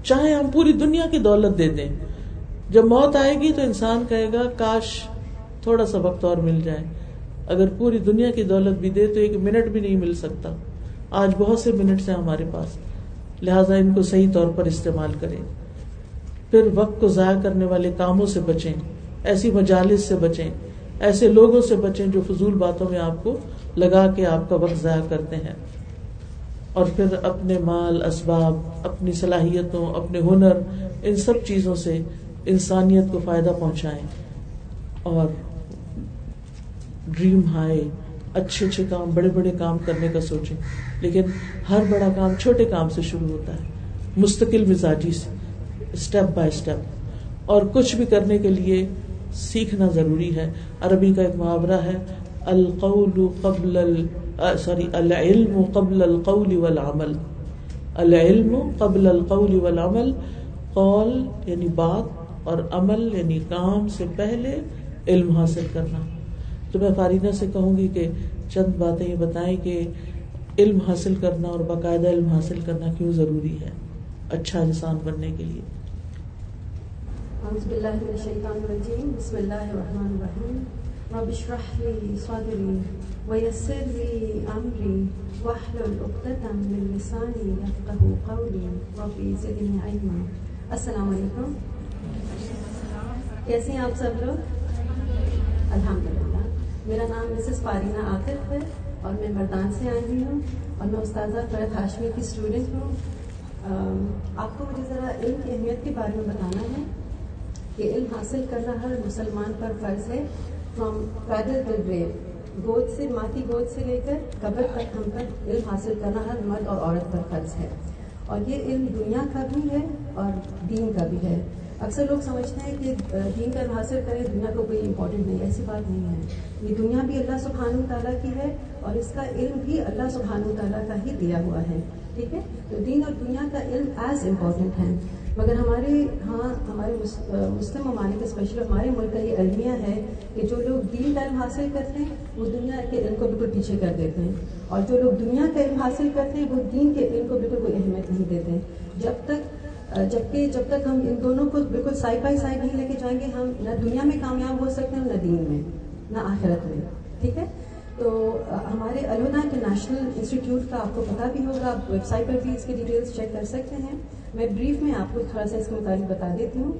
چاہے ہم پوری دنیا کی دولت دے دیں، جب موت آئے گی تو انسان کہے گا، کاش تھوڑا سا وقت اور مل جائے۔ اگر پوری دنیا کی دولت بھی دے تو ایک منٹ بھی نہیں مل سکتا۔ آج بہت سے منٹ ہیں ہمارے پاس۔ لہذا ان کو صحیح طور پر استعمال کریں۔ پھر وقت کو ضائع کرنے والے کاموں سے بچیں، ایسی مجالس سے بچیں۔ ایسے لوگوں سے بچیں جو فضول باتوں میں آپ کو لگا کے آپ کا وقت ضائع کرتے ہیں۔ اور پھر اپنے مال، اسباب، اپنی صلاحیتوں، اپنے ہنر، ان سب چیزوں سے انسانیت کو فائدہ پہنچائیں۔ اور ڈریم ہائے، اچھے اچھے کام، بڑے بڑے کام کرنے کا سوچیں۔ لیکن ہر بڑا کام چھوٹے کام سے شروع ہوتا ہے، مستقل مزاجی سے اسٹیپ بائی اسٹیپ اور کچھ بھی کرنے کے لیے سیکھنا ضروری ہے۔ عربی کا ایک محاورہ ہے، القول قبل سوری، العلم قبل القول والعمل۔ العلم قبل القول والعمل، قول یعنی بات، اور عمل یعنی کام سے پہلے علم حاصل کرنا۔ تو میں فارینہ سے کہوں گی کہ چند باتیں یہ بتائیں کہ علم حاصل کرنا اور باقاعدہ علم حاصل کرنا کیوں ضروری ہے؟ اچھا انسان بننے کے لیے۔ بسم اللہ الرحمن الرحیم. رب اشرح لي صدري ويسر لي امري واحلل عقدة من لساني يفقهوا قولي رب زدني علما. السلام علیکم. کیسے ہیں آپ سب لوگ؟ الحمدللہ. میرا نام مسز فارینہ عاطف ہے اور میں مردان سے آئی ہوئی ہوں اور میں استاذہ فرد ہاشمی کی اسٹوڈنٹ ہوں۔ آپ کو مجھے ذرا علم کی اہمیت کے بارے میں بتانا ہے۔ کہ علم حاصل کرنا ہر مسلمان پر فرض ہے۔ فرام پیدل ٹو گریو گود سے، ماتی گود سے لے کر قبر تک ہم پر علم حاصل کرنا ہر مرد اور عورت پر فرض ہے۔ اور یہ علم دنیا کا بھی ہے اور دین کا بھی ہے۔ اکثر لوگ سمجھتے ہیں کہ دین کا حاصل کرے دنیا کو کوئی امپورٹنٹ نہیں، ایسی بات نہیں ہے۔ یہ دنیا بھی اللہ سبحانہ تعالیٰ کی ہے اور اس کا علم بھی اللہ سبحانہ تعالیٰ کا ہی دیا ہوا ہے۔ ٹھیک ہے؟ تو دین اور دنیا کا علم ایز امپورٹنٹ ہے۔ مگر ہمارے ہاں ہمارے مسلم ممالک اسپیشلی ہمارے ملک کا یہ المیہ ہے کہ جو لوگ دین کا علم حاصل کرتے ہیں، وہ دنیا کے علم کو بالکل پیچھے کر دیتے ہیں۔ اور جو لوگ دنیا کا علم حاصل کرتے ہیں، وہ دین کے علم کو بالکل کوئی اہمیت نہیں دیتے ہیں۔ جب تک جبکہ جب تک ہم ان دونوں کو بالکل سائڈ بائی سائڈ نہیں لے کے جائیں گے، ہم نہ دنیا میں کامیاب ہو سکتے ہیں، نہ دین میں، نہ آخرت میں۔ ٹھیک ہے؟ تو ہمارے الونا انٹرنیشنل انسٹیٹیوٹ کا آپ کو پتا بھی ہوگا، آپ ویب سائٹ پر بھی اس کے ڈیٹیلس چیک کر سکتے ہیں۔ میں بریف میں آپ کو تھوڑا سا اس کے متعلق بتا دیتی ہوں۔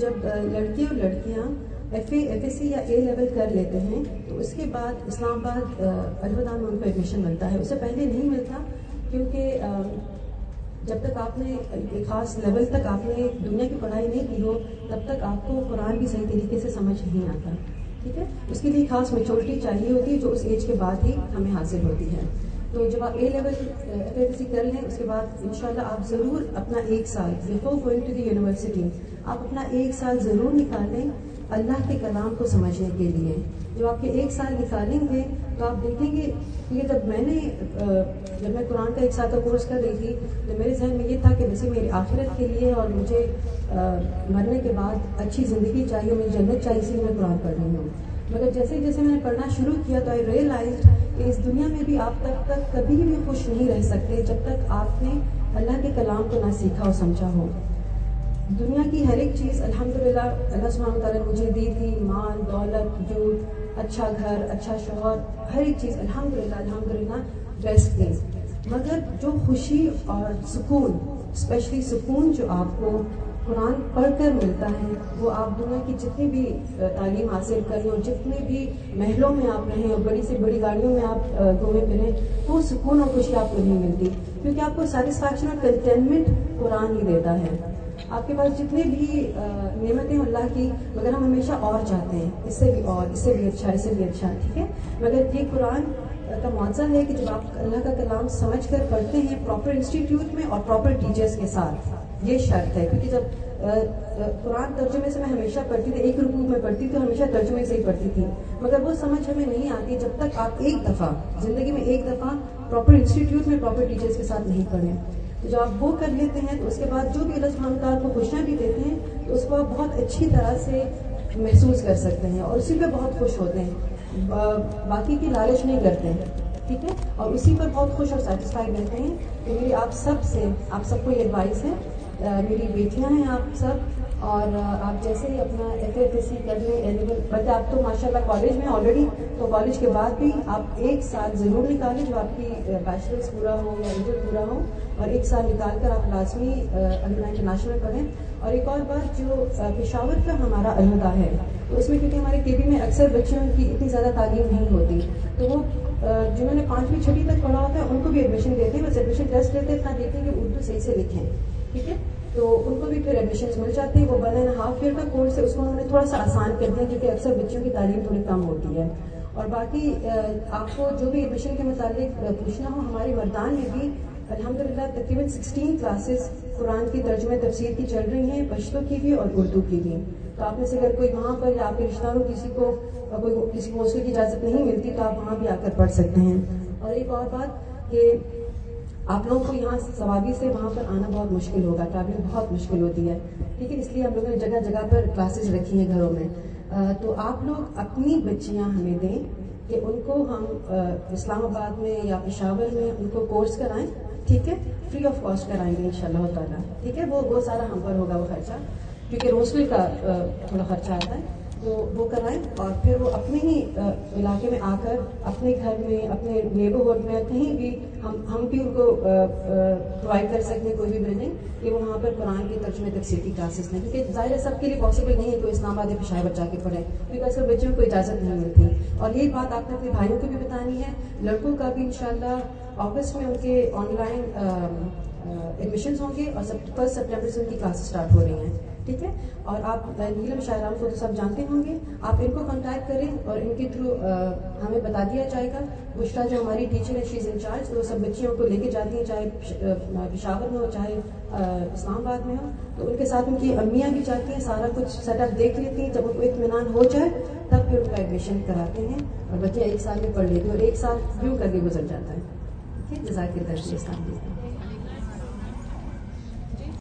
جب لڑکے اور لڑکیاں ایف اے ایف اے سی یا اے لیول کر لیتے ہیں، تو اس کے بعد اسلام آباد الوداع میں ان کو ایڈمیشن ملتا ہے۔ اسے پہلے نہیں ملتا، کیونکہ جب تک آپ نے ایک خاص لیول تک آپ نے دنیا کی پڑھائی نہیں کی ہو، تب تک آپ کو قرآن بھی صحیح طریقے سے سمجھ نہیں آتا۔ ٹھیک ہے؟ اس کے لیے خاص میچورٹی چاہیے ہوتی ہے جو اس ایج کے بعد ہی ہمیں حاصل ہوتی ہے۔ تو جب آپ اے لیول ایف سی کر لیں، اس کے بعد ان شاء اللہ آپ ضرور اپنا ایک سال before going to the university آپ اپنا ایک سال ضرور نکال لیں۔ اللہ کے کلام کو سمجھنے کے لیے۔ جب آپ کے ایک سال نکالیں گے تو آپ دیکھیں گے کہ جب میں نے جب میں قرآن کا ایک سال کا کورس کر رہی تھی، تو میرے ذہن میں یہ تھا کہ ویسے میری آخرت کے لیے اور مجھے مرنے کے بعد اچھی زندگی چاہیے، مجھے جنت چاہیے، اسی لیے میں قرآن پڑھ رہی ہوں۔ مگر جیسے جیسے میں نے پڑھنا شروع کیا، تو آئی ریئلائز کہ اس دنیا میں بھی آپ تب تک کبھی بھی خوش نہیں رہ سکتے جب تک آپ نے اللہ کے کلام کو نہ سیکھا اور سمجھا ہو۔ دنیا کی ہر ایک چیز الحمد للہ اللہ سبحانہ تعالیٰ نے مجھے دی تھی، مال، دولت، جھوٹ اچھا گھر اچھا شوہر، ہر ایک چیز الحمد للہ الحمد للہ بیسٹ تھی مگر جو خوشی اور سکون اسپیشلی سکون جو آپ کو قرآن پڑھ کر ملتا ہے، وہ آپ دنیا کی جتنی بھی تعلیم حاصل کریں اور جتنے بھی محلوں میں آپ رہیں اور بڑی سے بڑی گاڑیوں میں آپ گھومے پھریں، وہ سکون اور خوشی آپ کو نہیں ملتی۔ کیونکہ آپ کو سیٹسفیکشن اور کنٹینمنٹ قرآن ہی دیتا ہے۔ آپ کے پاس جتنے بھی نعمتیں اللہ کی، مگر ہم ہمیشہ اور چاہتے ہیں۔ اس سے بھی اور، اس سے بھی اچھا اس سے بھی اچھا ٹھیک ہے؟ مگر یہ قرآن کا معاوضہ ہے کہ جب آپ اللہ کا کلام سمجھ کر پڑھتے ہیں پراپر انسٹیٹیوٹ میں اور پراپر ٹیچرس کے ساتھ۔ یہ شرط ہے، کیونکہ جب قرآن ترجمے سے میں ہمیشہ پڑھتی تھی، ایک رکوع میں پڑھتی تھی، ہمیشہ ترجمے سے ہی پڑھتی تھی۔ مگر وہ سمجھ ہمیں نہیں آتی جب تک آپ ایک دفعہ، زندگی میں ایک دفعہ پراپر انسٹیٹیوٹ میں پراپر ٹیچرس کے ساتھ نہیں پڑھیں۔ تو جب آپ وہ کر لیتے ہیں، تو اس کے بعد جو بھی اللہ سبحانہ تعالیٰ کو خوشیاں بھی دیتے ہیں، تو اس کو آپ بہت اچھی طرح سے محسوس کر سکتے ہیں اور اسی پہ بہت خوش ہوتے ہیں۔ باقی کی لالچ نہیں کرتے۔ ہیں ٹھیک ہے؟ اور اسی پر بہت خوش اور سیٹسفائی رہتے ہیں کہ میری آپ سب سے، آپ سب کو یہ ایڈوائس ہے۔ میری بیٹیاں ہیں، آپ سب۔ اور آپ جیسے ہی اپنا ایف ایف ایس سی کر لیں ایلیول بلکہ آپ تو ماشاء اللہ کالج میں آلریڈی تو کالج کے بعد بھی آپ ایک سال ضرور نکالیں جو آپ کی بیچلرس پورا ہو یا انٹر پورا ہو، اور ایک سال نکال کر آپ لازمی علیمہ انٹرنیشنل پڑھیں۔ اور ایک اور بات جو پشاور کا ہمارا علیحدہ ہے، تو اس میں کیونکہ ہمارے کے بی میں اکثر بچوں کی اتنی زیادہ تعلیم نہیں ہوتی، تو وہ جنہوں نے پانچویں چھٹی تک پڑھا ہوتا ہے، ان کو بھی ایڈمیشن دیتے ہیں، بس ایڈمیشن ٹیسٹ لیتے اتنا دیکھیں کہ اردو صحیح سے لکھیں، ٹھیک ہے؟ تو ان کو بھی پھر ایڈمیشن مل جاتے ہیں۔ وہ ون اینڈ ہاف ایئر کا کورس ہے، اس کو انہوں نے تھوڑا سا آسان کر دیا، کیونکہ اکثر بچوں کی تعلیم تھوڑی کم ہوتی ہے۔ اور باقی آپ کو جو بھی ایڈمیشن کے متعلق پوچھنا ہو ہمارے مردان میں بھی الحمد للہ تقریباً سکسٹین کلاسز قرآن کی ترجمہ تفسیر کی چل رہی ہیں پشتوں کی بھی اور اردو کی بھی۔ تو آپ میں سے اگر کوئی وہاں پر یا آپ کے رشتہ داروں کسی کو کوئی کسی کو کی اجازت نہیں ملتی، تو آپ وہاں بھی آ کر پڑھ سکتے ہیں۔ اور ایک اور بات کہ آپ لوگوں کو یہاں سوابی سے وہاں پر آنا بہت مشکل ہوگا، ٹریولنگ بہت مشکل ہوتی ہے۔ ٹھیک ہے اس لیے ہم لوگوں نے جگہ جگہ پر کلاسز رکھی ہیں گھروں میں۔ تو آپ لوگ اپنی بچیاں ہمیں دیں کہ ان کو ہم اسلام آباد میں یا پشاور میں ان کو کورس کرائیں، ٹھیک ہے؟ فری آف کاسٹ کرائیں گے ان شاء اللہ تعالیٰ۔ ٹھیک ہے؟ وہ وہ سارا ہم پر ہوگا وہ خرچہ، کیونکہ روزگل کا تھوڑا خرچہ آتا ہے۔ تو وہ کرائیں اور پھر وہ اپنے ہی علاقے میں آ کر اپنے گھر میں، اپنے نیبرہڈ میں کہیں بھی ہم ہم بھی ان کو پرووائڈ کر سکتے ہیں کوئی بھی بلڈنگ کہ وہ وہاں پر قرآن کی ترجمے تک سیٹی کلاسز لیں، کیونکہ ظاہر سب کے لیے پاسبل نہیں ہے تو اسلام آباد پشاور بچا کے پڑھیں، کیونکہ اصل بچوں کو اجازت نہیں ملتی۔ اور یہی بات آپ نے اپنے بھائیوں کو بھی بتانی ہے، لڑکوں کا بھی انشاءاللہ شاء اگست میں ان کے آن لائن ایڈمیشنس ہوں گے اور فرسٹ سپٹمبر سے ان کی کلاسز اسٹارٹ ہو رہی ہیں۔ ٹھیک ہے؟ اور آپ نیلم شاعران کو تو سب جانتے ہوں گے۔ آپ ان کو کانٹیکٹ کریں اور ان کے تھرو ہمیں بتا دیا جائے گا۔ بشرا جو ہماری ٹیچر ہے شیز انچارج وہ سب بچیوں کو لے کے جاتی ہیں، چاہے پشاور میں ہو، چاہے اسلام آباد میں ہو۔ تو ان کے ساتھ ان کی امیاں بھی جاتی ہیں، سارا کچھ سیٹ اپ دیکھ لیتی ہیں۔ جب ان کو اطمینان ہو جائے، تب پھر ان کا ایڈمیشن کراتے ہیں۔ اور بچے ایک سال میں پڑھ لیتے ہیں اور ایک سال کیوں کر کے گزر جاتا ہے۔ ٹھیک؟ ہے جزاک اسلام